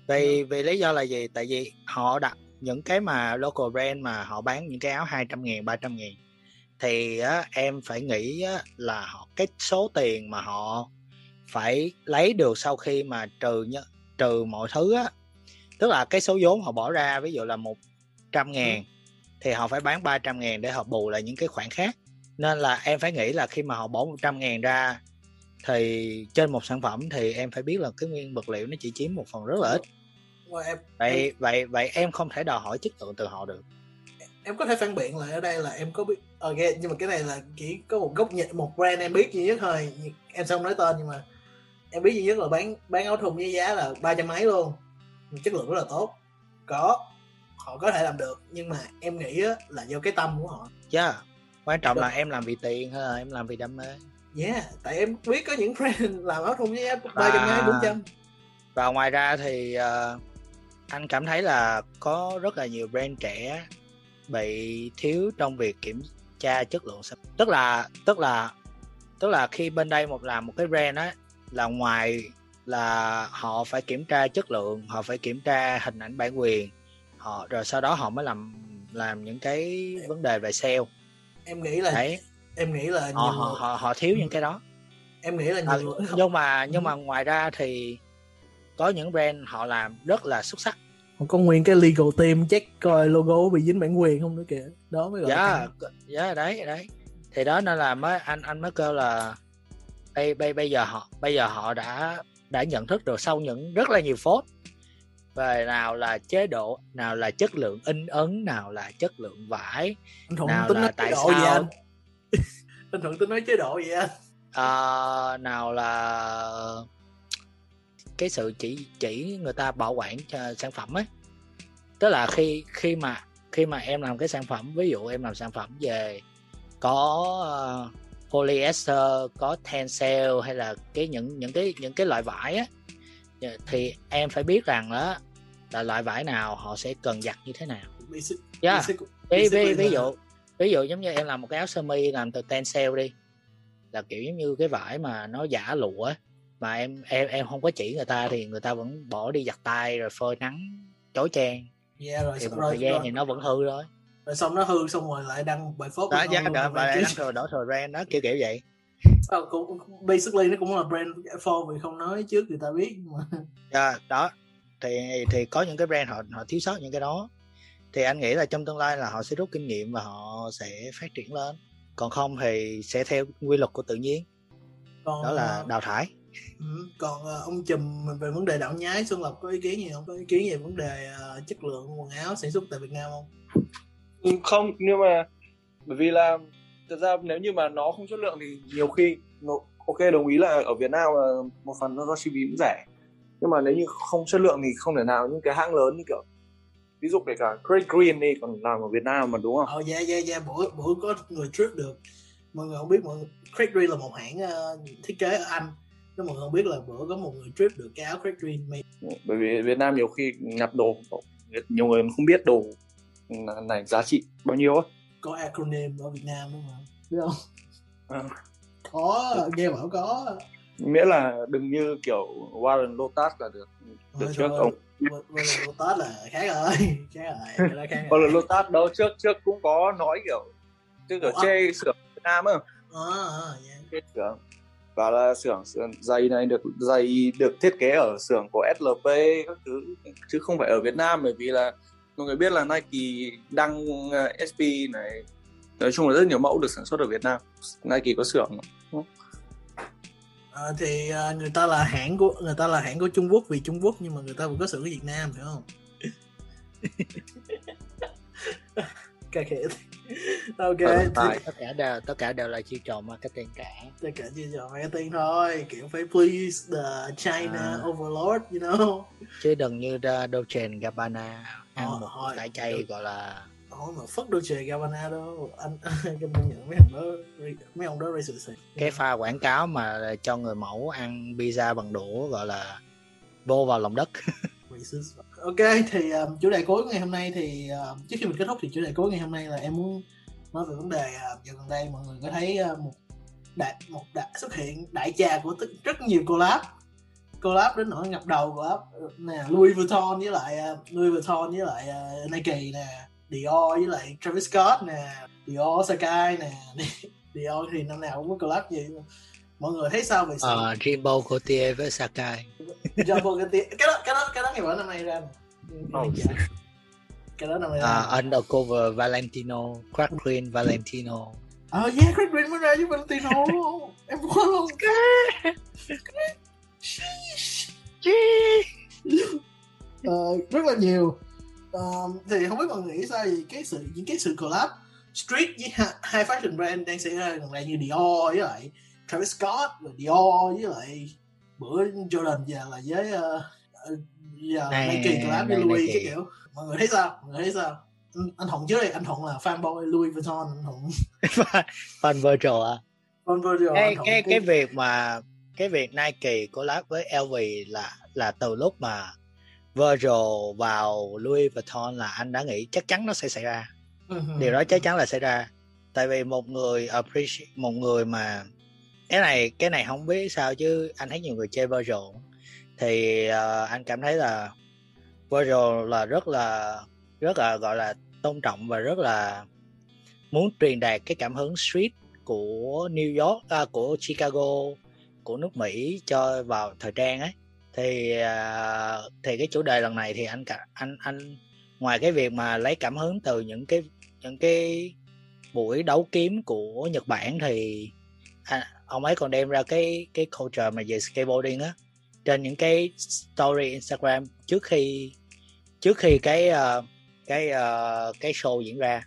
vì vì lý do là gì? Tại vì họ đặt những cái mà local brand mà họ bán những cái áo 200 ngàn 300 ngàn thì á, em phải nghĩ á, là họ cái số tiền mà họ phải lấy được sau khi mà trừ trừ mọi thứ á tức là cái số vốn họ bỏ ra ví dụ là một trăm ngàn ừ. thì họ phải bán 300 ngàn để họ bù lại những cái khoản khác nên là em phải nghĩ là khi mà họ bỏ 100 ngàn ra thì trên một sản phẩm thì em phải biết là cái nguyên vật liệu nó chỉ chiếm một phần rất là ít em, vậy em, vậy vậy em không thể đòi hỏi chất lượng từ họ được. Em có thể phản biện lại ở đây là em có biết ok nhưng mà cái này là chỉ có một góc nhìn một brand em biết duy nhất thôi. Em không nói tên nhưng mà em biết duy nhất là bán bán áo thun với giá là ba trăm mấy luôn. Chất lượng rất là tốt. Có họ có thể làm được nhưng mà em nghĩ là do cái tâm của họ. Yeah quan trọng được. là em làm vì tiền hay là em làm vì đam mê. Yeah tại em biết có những friend làm áo thun với ba trăm hai bốn trăm. Và ngoài ra thì uh, anh cảm thấy là có rất là nhiều brand trẻ bị thiếu trong việc kiểm tra chất lượng sản tức là tức là tức là khi bên đây một làm một cái brand á là ngoài là họ phải kiểm tra chất lượng họ phải kiểm tra hình ảnh bản quyền họ rồi sau đó họ mới làm làm những cái vấn đề về sale. Em nghĩ là Đấy. em nghĩ là họ, họ, họ họ thiếu những cái đó. Em nghĩ là nhiều à, nhưng mà nhưng mà ngoài ra thì có những brand họ làm rất là xuất sắc. Họ có nguyên cái legal team check coi logo bị dính bản quyền không nữa kìa. Đó mới gọi dạ dạ đấy đấy. Thì đó nên là mới anh anh mới kêu là bây bây bây giờ họ bây giờ họ đã đã nhận thức được sau những rất là nhiều phốt. Về nào là chế độ nào là chất lượng in ấn nào là chất lượng vải nào là tại sao? gì anh? anh thuận tính nói chế độ vậy anh? À, nào là cái sự chỉ chỉ người ta bảo quản cho sản phẩm ấy. Tức là khi khi mà khi mà em làm cái sản phẩm ví dụ em làm sản phẩm về có uh, polyester có tencel hay là cái những những cái những cái loại vải á thì em phải biết rằng đó là loại vải nào họ sẽ cần giặt như thế nào. Basic, yeah. basic, ví, ví, ví dụ ví dụ giống như em làm một cái áo sơ mi làm từ tencel đi là kiểu giống như cái vải mà nó giả lụa mà em em em không có chỉ người ta thì người ta vẫn bỏ đi giặt tay rồi phơi nắng chói chang yeah, rồi, thì một rồi, thời gian rồi. thì nó vẫn hư thôi. Rồi xong nó hư xong rồi lại đăng bài phốt đó giá đỡ lại đăng thừa đổ thừa brand đó kiểu kiểu vậy. À, cũng basically nó cũng là brand for vì không nói trước người ta biết mà à, đó. Thì thì có những cái brand họ họ thiếu sót những cái đó. Thì anh nghĩ là trong tương lai là họ sẽ rút kinh nghiệm và họ sẽ phát triển lên. Còn không thì sẽ theo quy luật của tự nhiên. Còn, đó là ờ, đào thải ừ, còn uh, ông chùm về vấn đề đạo nhái xuân lộc có ý kiến gì không? Có ý kiến về vấn đề uh, chất lượng quần áo sản xuất tại việt nam không? Ừ, không nhưng mà bởi vì là thật ra nếu như mà nó không chất lượng thì nhiều khi ok đồng ý là ở Việt Nam là một phần nó do chi phí cũng rẻ. Nhưng mà nếu như không chất lượng thì không thể nào những cái hãng lớn như kiểu ví dụ kể cả Craig Green đi còn làm ở Việt Nam mà đúng không? Ờ dạ dạ dạ bữa bữa có người trip được. Mọi người không biết mọi Craig Green là một hãng uh, thiết kế ở Anh nếu mọi người không biết là bữa có một người trip được cái áo Craig Green made. bởi vì Việt Nam nhiều khi nhập đồ nhiều người không biết đồ này giá trị bao nhiêu á. Có acronym ở Việt Nam đúng không? Biết không? À. có nghe bảo có. Miễn là đừng như kiểu Warren Lotus là được được trước ông. Warren Lotus là khác rồi khác rồi Warren Lotus đâu trước trước cũng có nói kiểu chứ kiểu chê xưởng Việt Nam á. À, à, yeah. xưởng và là xưởng giày này được giày được thiết kế ở xưởng của SLP các thứ chứ không phải ở Việt Nam bởi vì là mọi người biết là Nike đăng ờ, SP này nói chung là rất nhiều mẫu được sản xuất ở Việt Nam. Nike có xưởng à, thì uh, người ta là hãng của người ta là hãng của Trung Quốc vì Trung Quốc nhưng mà người ta vẫn có xưởng ở Việt Nam phải không? Cái khẽ ok tất cả đều tất cả đều là chiêu trò marketing cả. tất cả chiêu trò marketing thôi kiểu phải please the China à. overlord you know. Chứ đừng như Dolce Gabbana ăn ờ, một thôi, cái chay gọi là Ôi mà phất Dolce Gabbana đâu. Anh anh công nhận mấy ông đó mấy ông đó racist cái pha quảng cáo mà cho người mẫu ăn pizza bằng đũa gọi là vô vào lòng đất ok thì um, chủ đề cuối ngày hôm nay thì uh, trước khi mình kết thúc thì chủ đề cuối ngày hôm nay là em muốn nói về vấn đề uh, gần đây mọi người có thấy uh, một đại một đại xuất hiện đại trà của t- rất nhiều collab. Collab đến nỗi ngập đầu của nè Louis Vuitton với lại uh, Louis Vuitton với lại uh, Nike nè Dior với lại Travis Scott nè Dior Sakai nè Dior thì năm nào cũng có collab gì mọi người thấy sao về sự uh, Rainbow Gaultier với Sakai. Rainbow Gaultier cái đó cái đó cái đó ngày bảo năm nay ra. Oh, cái đó năm nay ra. Uh, Undercover Valentino Crack Green Valentino. Ờ uh, yeah Crack Green mới ra với Valentino. Em quên luôn. Uh, rất là nhiều. Uh, thì không biết mọi người nghĩ sao thì cái sự những cái sự collab street với hai fashion brand đang xảy ra gần đây như Dior với lại Travis Scott rồi Dior với lại bữa Jordan về là với uh, giờ này, Nike collab với Louis cái kiểu. Mọi người thấy sao? Mọi người thấy sao? Anh, anh Thuận trước đây anh Thuận là fanboy Louis Vuitton anh Thuận fan Virgil à? Fan Virgil cái cái cái việc mà cái việc Nike collab với LV là là từ lúc mà Virgil vào Louis Vuitton là anh đã nghĩ chắc chắn nó sẽ xảy ra. Uh-huh. điều đó chắc chắn là xảy ra. Tại vì một người appreciate một người mà cái này cái này không biết sao chứ anh thấy nhiều người chơi virtual thì uh, anh cảm thấy là virtual là rất là rất là gọi là tôn trọng và rất là muốn truyền đạt cái cảm hứng street của New York à, của Chicago của nước Mỹ cho vào thời trang ấy. Thì uh, thì cái chủ đề lần này thì anh cả anh anh ngoài cái việc mà lấy cảm hứng từ những cái những cái buổi đấu kiếm của Nhật Bản thì anh, ông ấy còn đem ra cái cái culture mà về skateboarding á. Trên những cái story Instagram trước khi trước khi cái uh, cái uh, cái show diễn ra.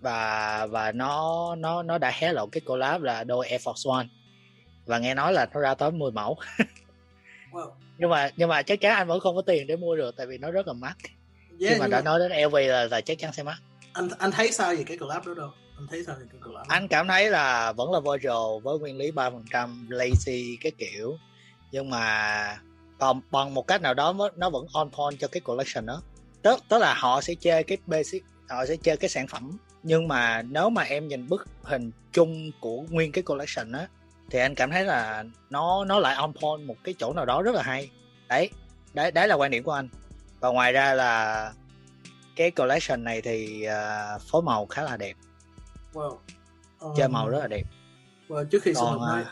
Và và nó nó nó đã hé lộ cái collab là đôi Air Force One. Và nghe nói là nó ra tới 10 mẫu. Wow. nhưng mà nhưng mà chắc chắn anh vẫn không có tiền để mua được tại vì nó rất là mắc. Yeah, khi mà đã mà... nói đến LV là, là chắc chắn sẽ mắc. Anh anh thấy sao về cái collab đó đâu anh thấy sao thì cái collab anh cảm thấy là vẫn là virtual với nguyên lý ba phần trăm lazy cái kiểu. Nhưng mà còn bằng một cách nào đó nó vẫn on point cho cái collection đó. Tức tức là họ sẽ chơi cái basic họ sẽ chơi cái sản phẩm. Nhưng mà nếu mà em nhìn bức hình chung của nguyên cái collection á thì anh cảm thấy là nó nó lại on point một cái chỗ nào đó rất là hay. Đấy đấy đấy là quan điểm của anh. Và ngoài ra là cái collection này thì uh, phối màu khá là đẹp wow. um, chơi màu rất là đẹp. Well, trước khi còn, uh,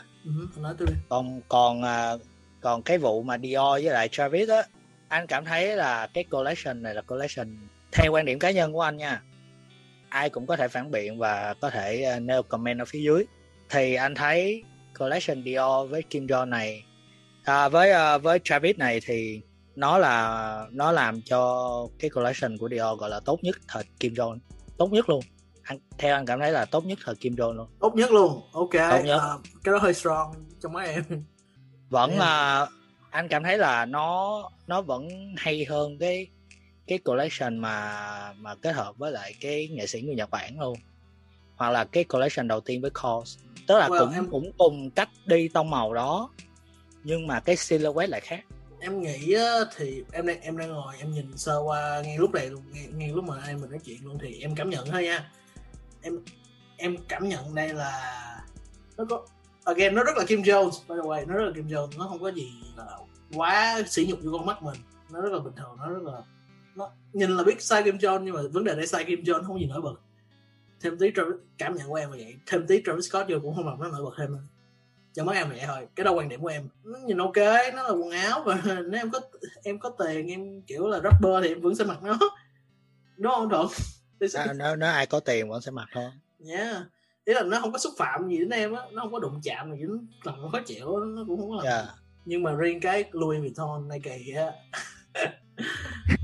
uh, nói tôi đi. còn còn uh, còn cái vụ mà Dior với lại Travis á anh cảm thấy là cái collection này là collection theo quan điểm cá nhân của anh nha. Ai cũng có thể phản biện và có thể uh, nêu comment ở phía dưới. Thì anh thấy collection Dior với Kim Jong này à, với uh, với Travis này thì nó là nó làm cho cái collection của Dior gọi là tốt nhất thời Kim Jong. Tốt nhất luôn anh theo anh cảm thấy là tốt nhất thời Kim Jong luôn. Tốt nhất luôn. Ok. Tốt nhất. Uh, cái đó hơi strong trong mấy em. Vẫn yeah. uh, anh cảm thấy là nó nó vẫn hay hơn cái cái collection mà mà kết hợp với lại cái nghệ sĩ người Nhật Bản luôn. Hoặc là cái collection đầu tiên với Cos. Tức là well, cũng em... cũng cùng cách đi tông màu đó nhưng mà cái silhouette lại khác. Em nghĩ thì em đang em đang ngồi em nhìn sơ qua ngay lúc này luôn ngay, ngay lúc mà em mình nói chuyện luôn thì em cảm nhận thôi nha em em cảm nhận đây là nó có again nó rất là Kim Jones by the way nó rất là Kim Jones nó không có gì là quá sỉ nhục vô con mắt mình. Nó rất là bình thường nó rất là nó nhìn là biết sai Kim Jones nhưng mà vấn đề đây sai Kim Jones không gì nổi bật. Thêm tí Travis, cảm nhận của em là vậy. Thêm tí Travis Scott vô cũng không làm nó nổi bật thêm nữa. Cho mấy em vậy thôi. Cái đó quan điểm của em. Nó nhìn ok nó là quần áo và nếu em có em có tiền em kiểu là rapper thì em vẫn sẽ mặc nó. Đúng không thuận? Nó, nó, nó ai có tiền vẫn sẽ mặc thôi yeah ý là nó không có xúc phạm gì đến em á nó không có đụng chạm gì đến làm nó khó chịu nó cũng không làm yeah. nhưng mà riêng cái Louis Vuitton này kỳ á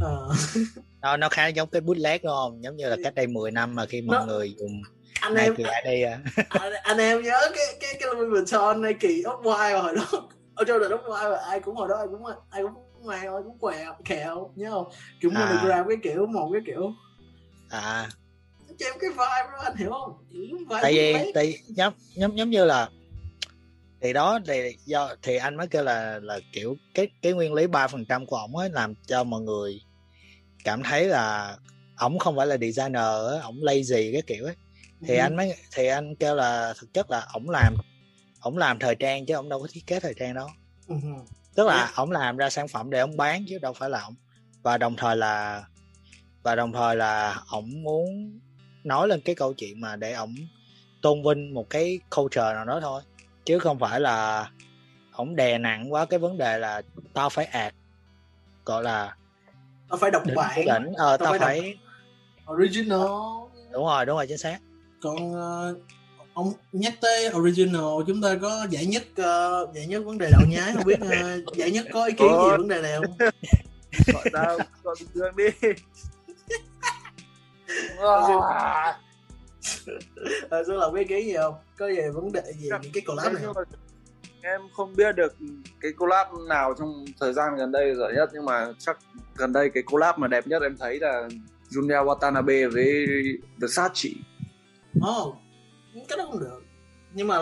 uh. nó nó khá giống cái bootleg đúng không giống như là cách đây 10 năm mà khi mọi nó, người dùng anh em đây à. anh, anh em nhớ cái cái cái Louis Vuitton này kỳ ốc quai hồi đó ở trong đời ốc quai mà ai cũng hồi đó ai cũng ai cũng ngoài ai cũng quẹo kẹo nhớ không kiểu à. monogram cái kiểu một cái kiểu à. Cho em cái vibe đó anh hiểu không? Tại vì tại giống giống giống như là thì đó thì do thì anh mới kêu là là kiểu cái cái nguyên lý ba phần trăm của ổng ấy làm cho mọi người cảm thấy là ổng không phải là designer ổng lazy cái kiểu ấy thì ừ. anh mới thì anh kêu là thực chất là ổng làm ổng làm thời trang chứ ổng đâu có thiết kế thời trang đâu ừ. tức là ổng làm ra sản phẩm để ổng bán chứ đâu phải là ổng. Và đồng thời là và đồng thời là ổng muốn nói lên cái câu chuyện mà để ổng tôn vinh một cái culture nào đó thôi. Chứ không phải là ổng đè nặng quá cái vấn đề là tao phải ạt gọi là tao phải đọc bản. đỉnh ờ tao, tao phải, phải original. Đúng rồi đúng rồi chính xác. Còn uh, ông nhắc tới original chúng ta có giải nhất uh, giải nhất vấn đề đạo nhái không biết uh, giải nhất có ý kiến gì vấn đề này không? Gọi tao gọi bình thường đi à, Xuân Lộc biết kiến gì không có gì vấn đề gì những cái collab này em không biết được cái collab nào trong thời gian gần đây giỏi nhất nhưng mà chắc gần đây cái collab mà đẹp nhất em thấy là Junya Watanabe với Versace. Oh, cái đó không được. Nhưng mà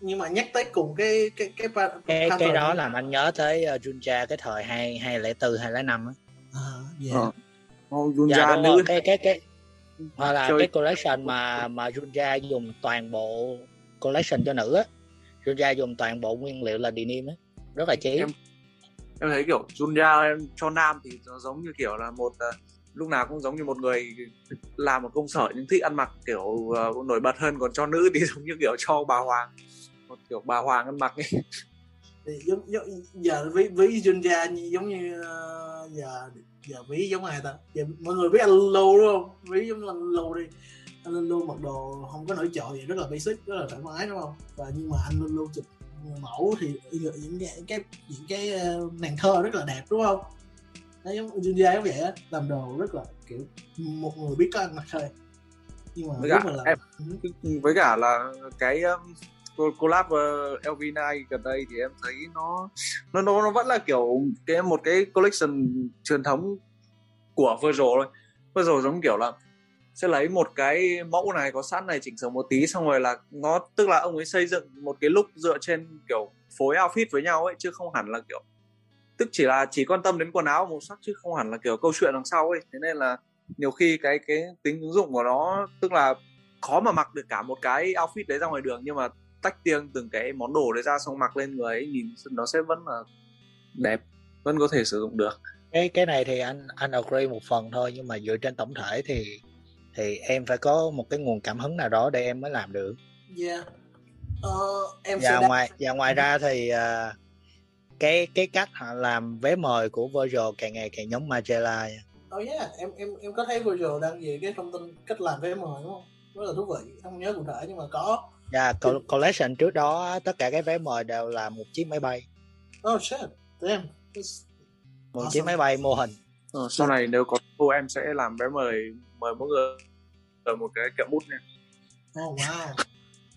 nhưng mà nhắc tới cùng cái cái cái cái cái, cái đó làm anh nhớ tới uh, Junja cái thời hai hai lẻ bốn hai lẻ năm á. À, yeah. Ờ. Oh, Junja dạ, nữ cái cái cái hoặc là Chơi. cái collection mà mà Junja dùng toàn bộ collection cho nữ á. Junja dùng toàn bộ nguyên liệu là denim á. Rất là chí. Em, em thấy kiểu Junja cho nam thì nó giống như kiểu là một uh, lúc nào cũng giống như một người làm một công sở nhưng thích ăn mặc kiểu uh, nổi bật hơn. Còn cho nữ thì giống như kiểu cho bà hoàng một kiểu bà hoàng ăn mặc ấy. Thì giống, giống giờ ví ví Junja như giống như uh, giờ giờ ví giống ai ta? Giờ mọi người biết anh Lulu đúng không? Ví giống anh Lulu đi. Anh Lulu mặc đồ không có nổi trội gì rất là basic rất là thoải mái đúng không? Và nhưng mà anh Lulu chụp mẫu thì những cái cái những cái nàng thơ rất là đẹp đúng không? Nó giống Julia giống vậy á làm đồ rất là kiểu một người biết có ăn mặc thôi. Nhưng mà với cả, là em, với cả là cái collab ờ, uh, LV9 gần đây thì em thấy nó nó nó nó vẫn là kiểu cái một cái collection truyền thống của Virgil thôi. Rồi giống kiểu là sẽ lấy một cái mẫu này có sẵn này chỉnh sửa một tí xong rồi là nó tức là ông ấy xây dựng một cái look dựa trên kiểu phối outfit với nhau ấy chứ không hẳn là kiểu tức chỉ là chỉ quan tâm đến quần áo màu sắc chứ không hẳn là kiểu câu chuyện đằng sau ấy. Thế nên là nhiều khi cái cái tính ứng dụng của nó tức là khó mà mặc được cả một cái outfit đấy ra ngoài đường nhưng mà tách riêng từng cái món đồ đấy ra xong mặc lên người ấy nhìn nó sẽ vẫn là đẹp vẫn có thể sử dụng được cái cái này thì anh anh agree một phần thôi nhưng mà dựa trên tổng thể thì thì em phải có một cái nguồn cảm hứng nào đó để em mới làm được. Yeah. Uh, em và ngoài và ngoài ra thì uh, cái cái cách họ làm vé mời của Virgil càng ngày càng giống Magella oh yeah em em em có thấy Virgil đăng gì cái thông tin cách làm vé mời đúng không rất là thú vị không nhớ cụ thể nhưng mà có dạ yeah, collection trước đó tất cả cái vé mời đều là một chiếc máy bay. Oh shit. Damn. Một awesome. chiếc máy bay mô hình. Ờ, sau này nếu có cô em sẽ làm vé mời mời mỗi người ở một cái kẹo bút nha. Oh wow.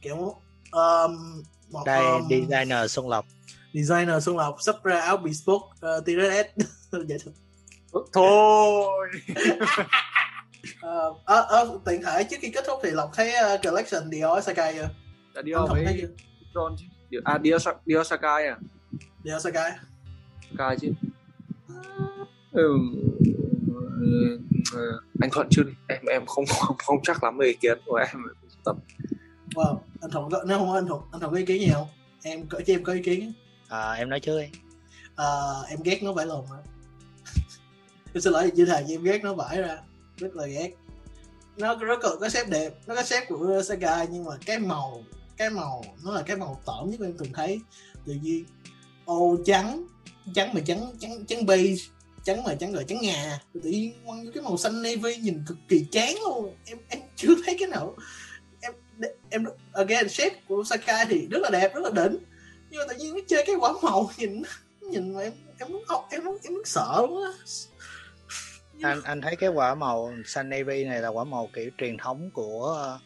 Kiểu um, một, đây um, designer Xuân Lộc. Designer Xuân Lộc sắp ra áo bespoke uh, TRS vậy thôi thôi uh, uh, uh, tiện thể trước khi kết thúc thì Lộc thấy uh, collection Dior Sakai chưa? Dạ Dior với John chứ. À Dior, Dior Sakai à? Dior Sakai. Sakai chứ. Ừ, anh thuận chưa em em không không, không chắc lắm về ý kiến của em. Tập. Wow anh thuận nếu không anh thuận anh thuận có ý kiến gì không? Em có cho em có ý kiến à, em nói trước đi. À, em ghét nó vải lồn em xin lỗi như thầy em ghét nó vải ra rất là ghét. Nó rất là có xếp đẹp, nó có xếp của Saga nhưng mà cái màu cái màu, nó là cái màu tởm nhất em từng thấy. Tự nhiên, ô, trắng trắng mà trắng trắng trắng beige, trắng mà trắng rồi trắng ngà. Tự nhiên, quăng cái màu xanh navy nhìn cực kỳ chán luôn. Em em chưa thấy cái nào. Em em, again shape của Sakai thì rất là đẹp, rất là đỉnh. Nhưng mà tự nhiên nó chơi cái quả màu nhìn nhìn mà em em muốn học, em muốn em muốn sợ luôn á anh anh thấy cái quả màu xanh navy này là quả màu kiểu truyền thống của uh,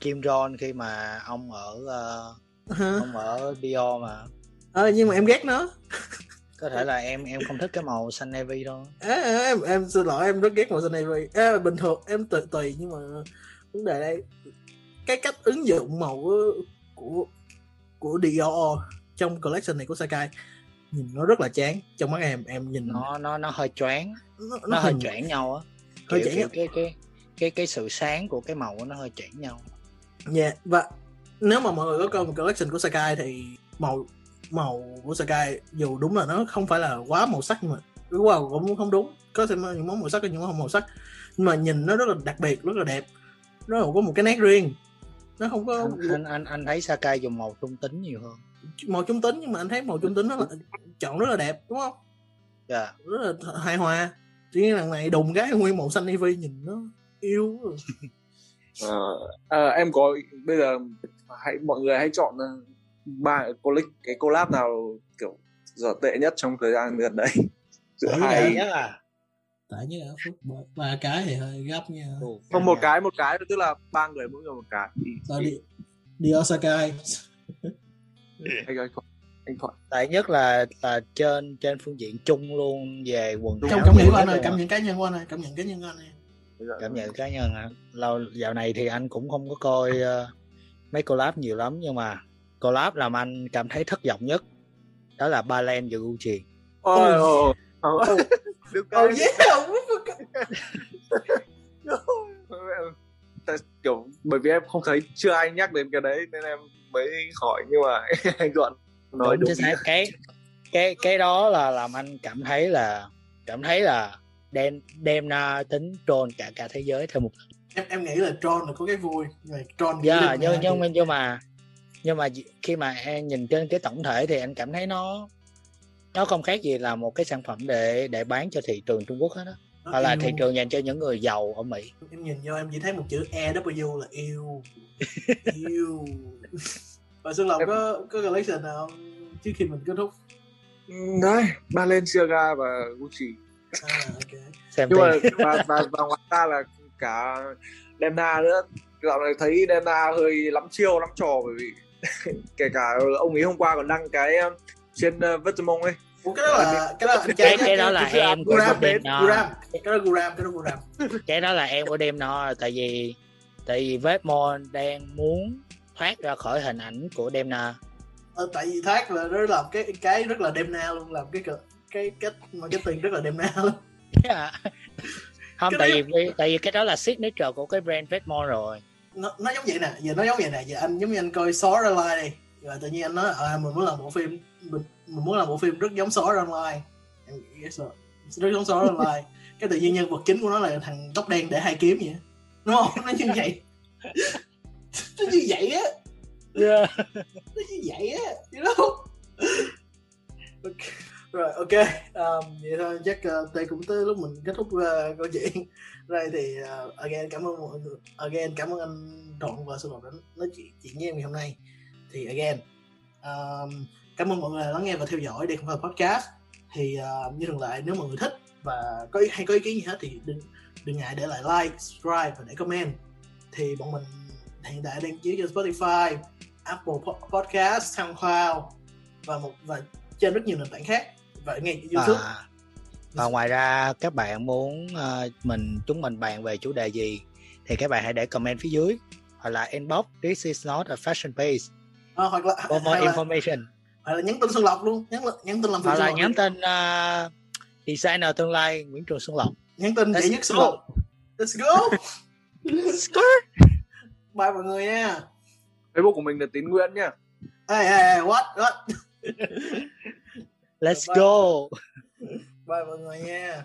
Kim Jong khi mà ông ở uh, ông ở Dior mà. Ờ nhưng mà em ghét nó. Có thể là em em không thích cái màu xanh navy đâu. À, em em xin lỗi em rất ghét màu xanh navy. À, bình thường em tùy tùy nhưng mà vấn đề đây cái cách ứng dụng màu của của, của Dior trong collection này của Sakai nhìn nó rất là chán. Trong mắt em em nhìn nó nó nó hơi choáng. Nó, nó, nó hơi choáng nhau á. Hơi choáng cái, cái cái cái cái sự sáng của cái màu nó hơi choáng nhau. Dạ yeah. và nếu mà mọi người có coi một collection của Sakai thì màu màu của Sakai dù đúng là nó không phải là quá màu sắc nhưng mà wow cũng không đúng. Có thể những món màu sắc có những món màu sắc. Nhưng mà nhìn nó rất là đặc biệt rất là đẹp. Nó có một cái nét riêng. Nó không có anh anh anh, anh thấy Sakai dùng màu trung tính nhiều hơn màu trung tính nhưng mà anh thấy màu trung tính nó là chọn rất là đẹp đúng không? Dạ. Yeah. rất là hài hòa. Chỉ nhiên lần này đùng cái nguyên màu xanh navy nhìn nó yêu à, à, em có bây giờ hãy mọi người hãy chọn ờ, ba collab cái collab nào kiểu dở tệ nhất trong thời gian gần đây. Giữa hai nhất à? Tại như ở phút ba cái thì hơi gấp nha. Không một cái một cái tức là ba người mỗi người một cái. Đi đi Osaka anh anh thuận anh thuận tại nhất là là trên trên phương diện chung luôn về quần trong cảm nhận của anh ơi cảm nhận cá nhân của anh ơi cảm nhận cá nhân của anh ơi. Cảm nhận cá nhân hả? Lâu dạo này thì anh cũng không có coi uh, mấy collab nhiều lắm nhưng mà collab làm anh cảm thấy thất vọng nhất. Đó là Balen và Gucci. Ôi ôi. ôi được oh yeah kiểu bởi vì em không thấy chưa ai nhắc đến cái đấy nên em mới hỏi nhưng mà anh gọn nói đúng, đúng. cái cái cái đó là làm anh cảm thấy là cảm thấy là đem đem ra tính troll cả cả thế giới theo một em em nghĩ là troll là có cái vui mà troll dạ nhưng nhưng, nhưng nhưng mà nhưng mà khi mà em nhìn trên cái tổng thể thì anh cảm thấy nó nó không khác gì là một cái sản phẩm để để bán cho thị trường Trung Quốc hết đó hoặc là thị trường dành cho những người giàu ở Mỹ. Em nhìn vô em chỉ thấy một chữ EW là yêu. Yêu. Và Xuân Lộc có có collection nào trước khi mình kết thúc. Đấy Balenciaga và Gucci. À, okay. Xem nhưng mà và, và, và ngoài ra là cả Demna nữa. Dạo này thấy Demna hơi lắm chiêu lắm trò bởi vì kể cả ông ấy hôm qua còn đăng cái um, trên uh, Vetemong ấy Ủa, cái đó là cái đó là cái, cái đó là em của Guram, Guram, cái đó Guram, cái đó Guram. cái đó là em của đêm nó tại vì tại vì Vetmon đang muốn thoát ra khỏi hình ảnh của Demna ờ, tại vì thoát là nó làm cái cái rất là Demna luôn làm cái cái cách mà cái tiền rất là Demna luôn. Yeah. không cái tại vì tại vì cái đó là signature của cái brand Vetmon rồi. Nó, nó giống vậy nè giờ nó giống vậy nè giờ anh giống như anh coi Sword Online đi rồi tự nhiên anh nói à, mình muốn làm bộ phim mình, mình muốn làm bộ phim rất giống Sword Online. Em nghĩ yes, rất giống Sword Online. Cái tự nhiên nhân vật chính của nó là thằng tóc đen để hai kiếm vậy. Đúng không? Nó như vậy. Nó như vậy á. Yeah. nó như vậy á you know? Okay. rồi ok. Um, vậy thôi chắc uh, đây cũng tới lúc mình kết thúc uh, câu chuyện. Rồi thì uh, again cảm ơn mọi người again cảm ơn anh Thuận và Xuân Lộc đã nói chuyện, chuyện với em ngày hôm nay thì again um, cảm ơn mọi người lắng nghe và theo dõi. Đây không phải podcast. Thì uh, như thường lệ nếu mọi người thích và có hay có ý kiến gì hết thì đừng đừng ngại để lại like subscribe và để comment. Thì bọn mình hiện tại đang chiếu trên Spotify Apple Podcast SoundCloud và một và trên rất nhiều nền tảng khác. Và nghe YouTube. À, và ngoài ra các bạn muốn uh, mình chúng mình bàn về chủ đề gì thì các bạn hãy để comment phía dưới hoặc là inbox. This is not a fashion page à, hoặc là for more information. hoặc là nhắn tin Xuân Lộc luôn nhắn nhắn tin làm hoặc là nhắn tin uh, designer tương lai Nguyễn Trường Xuân Lộc. Nhắn tin dễ nhất Xuân Lộc. Let's go. Let's go. Bye mọi người nha. Facebook của mình là Tín Nguyễn nha. Hey, hey, hey, what what? Let's go. Bye mọi người nha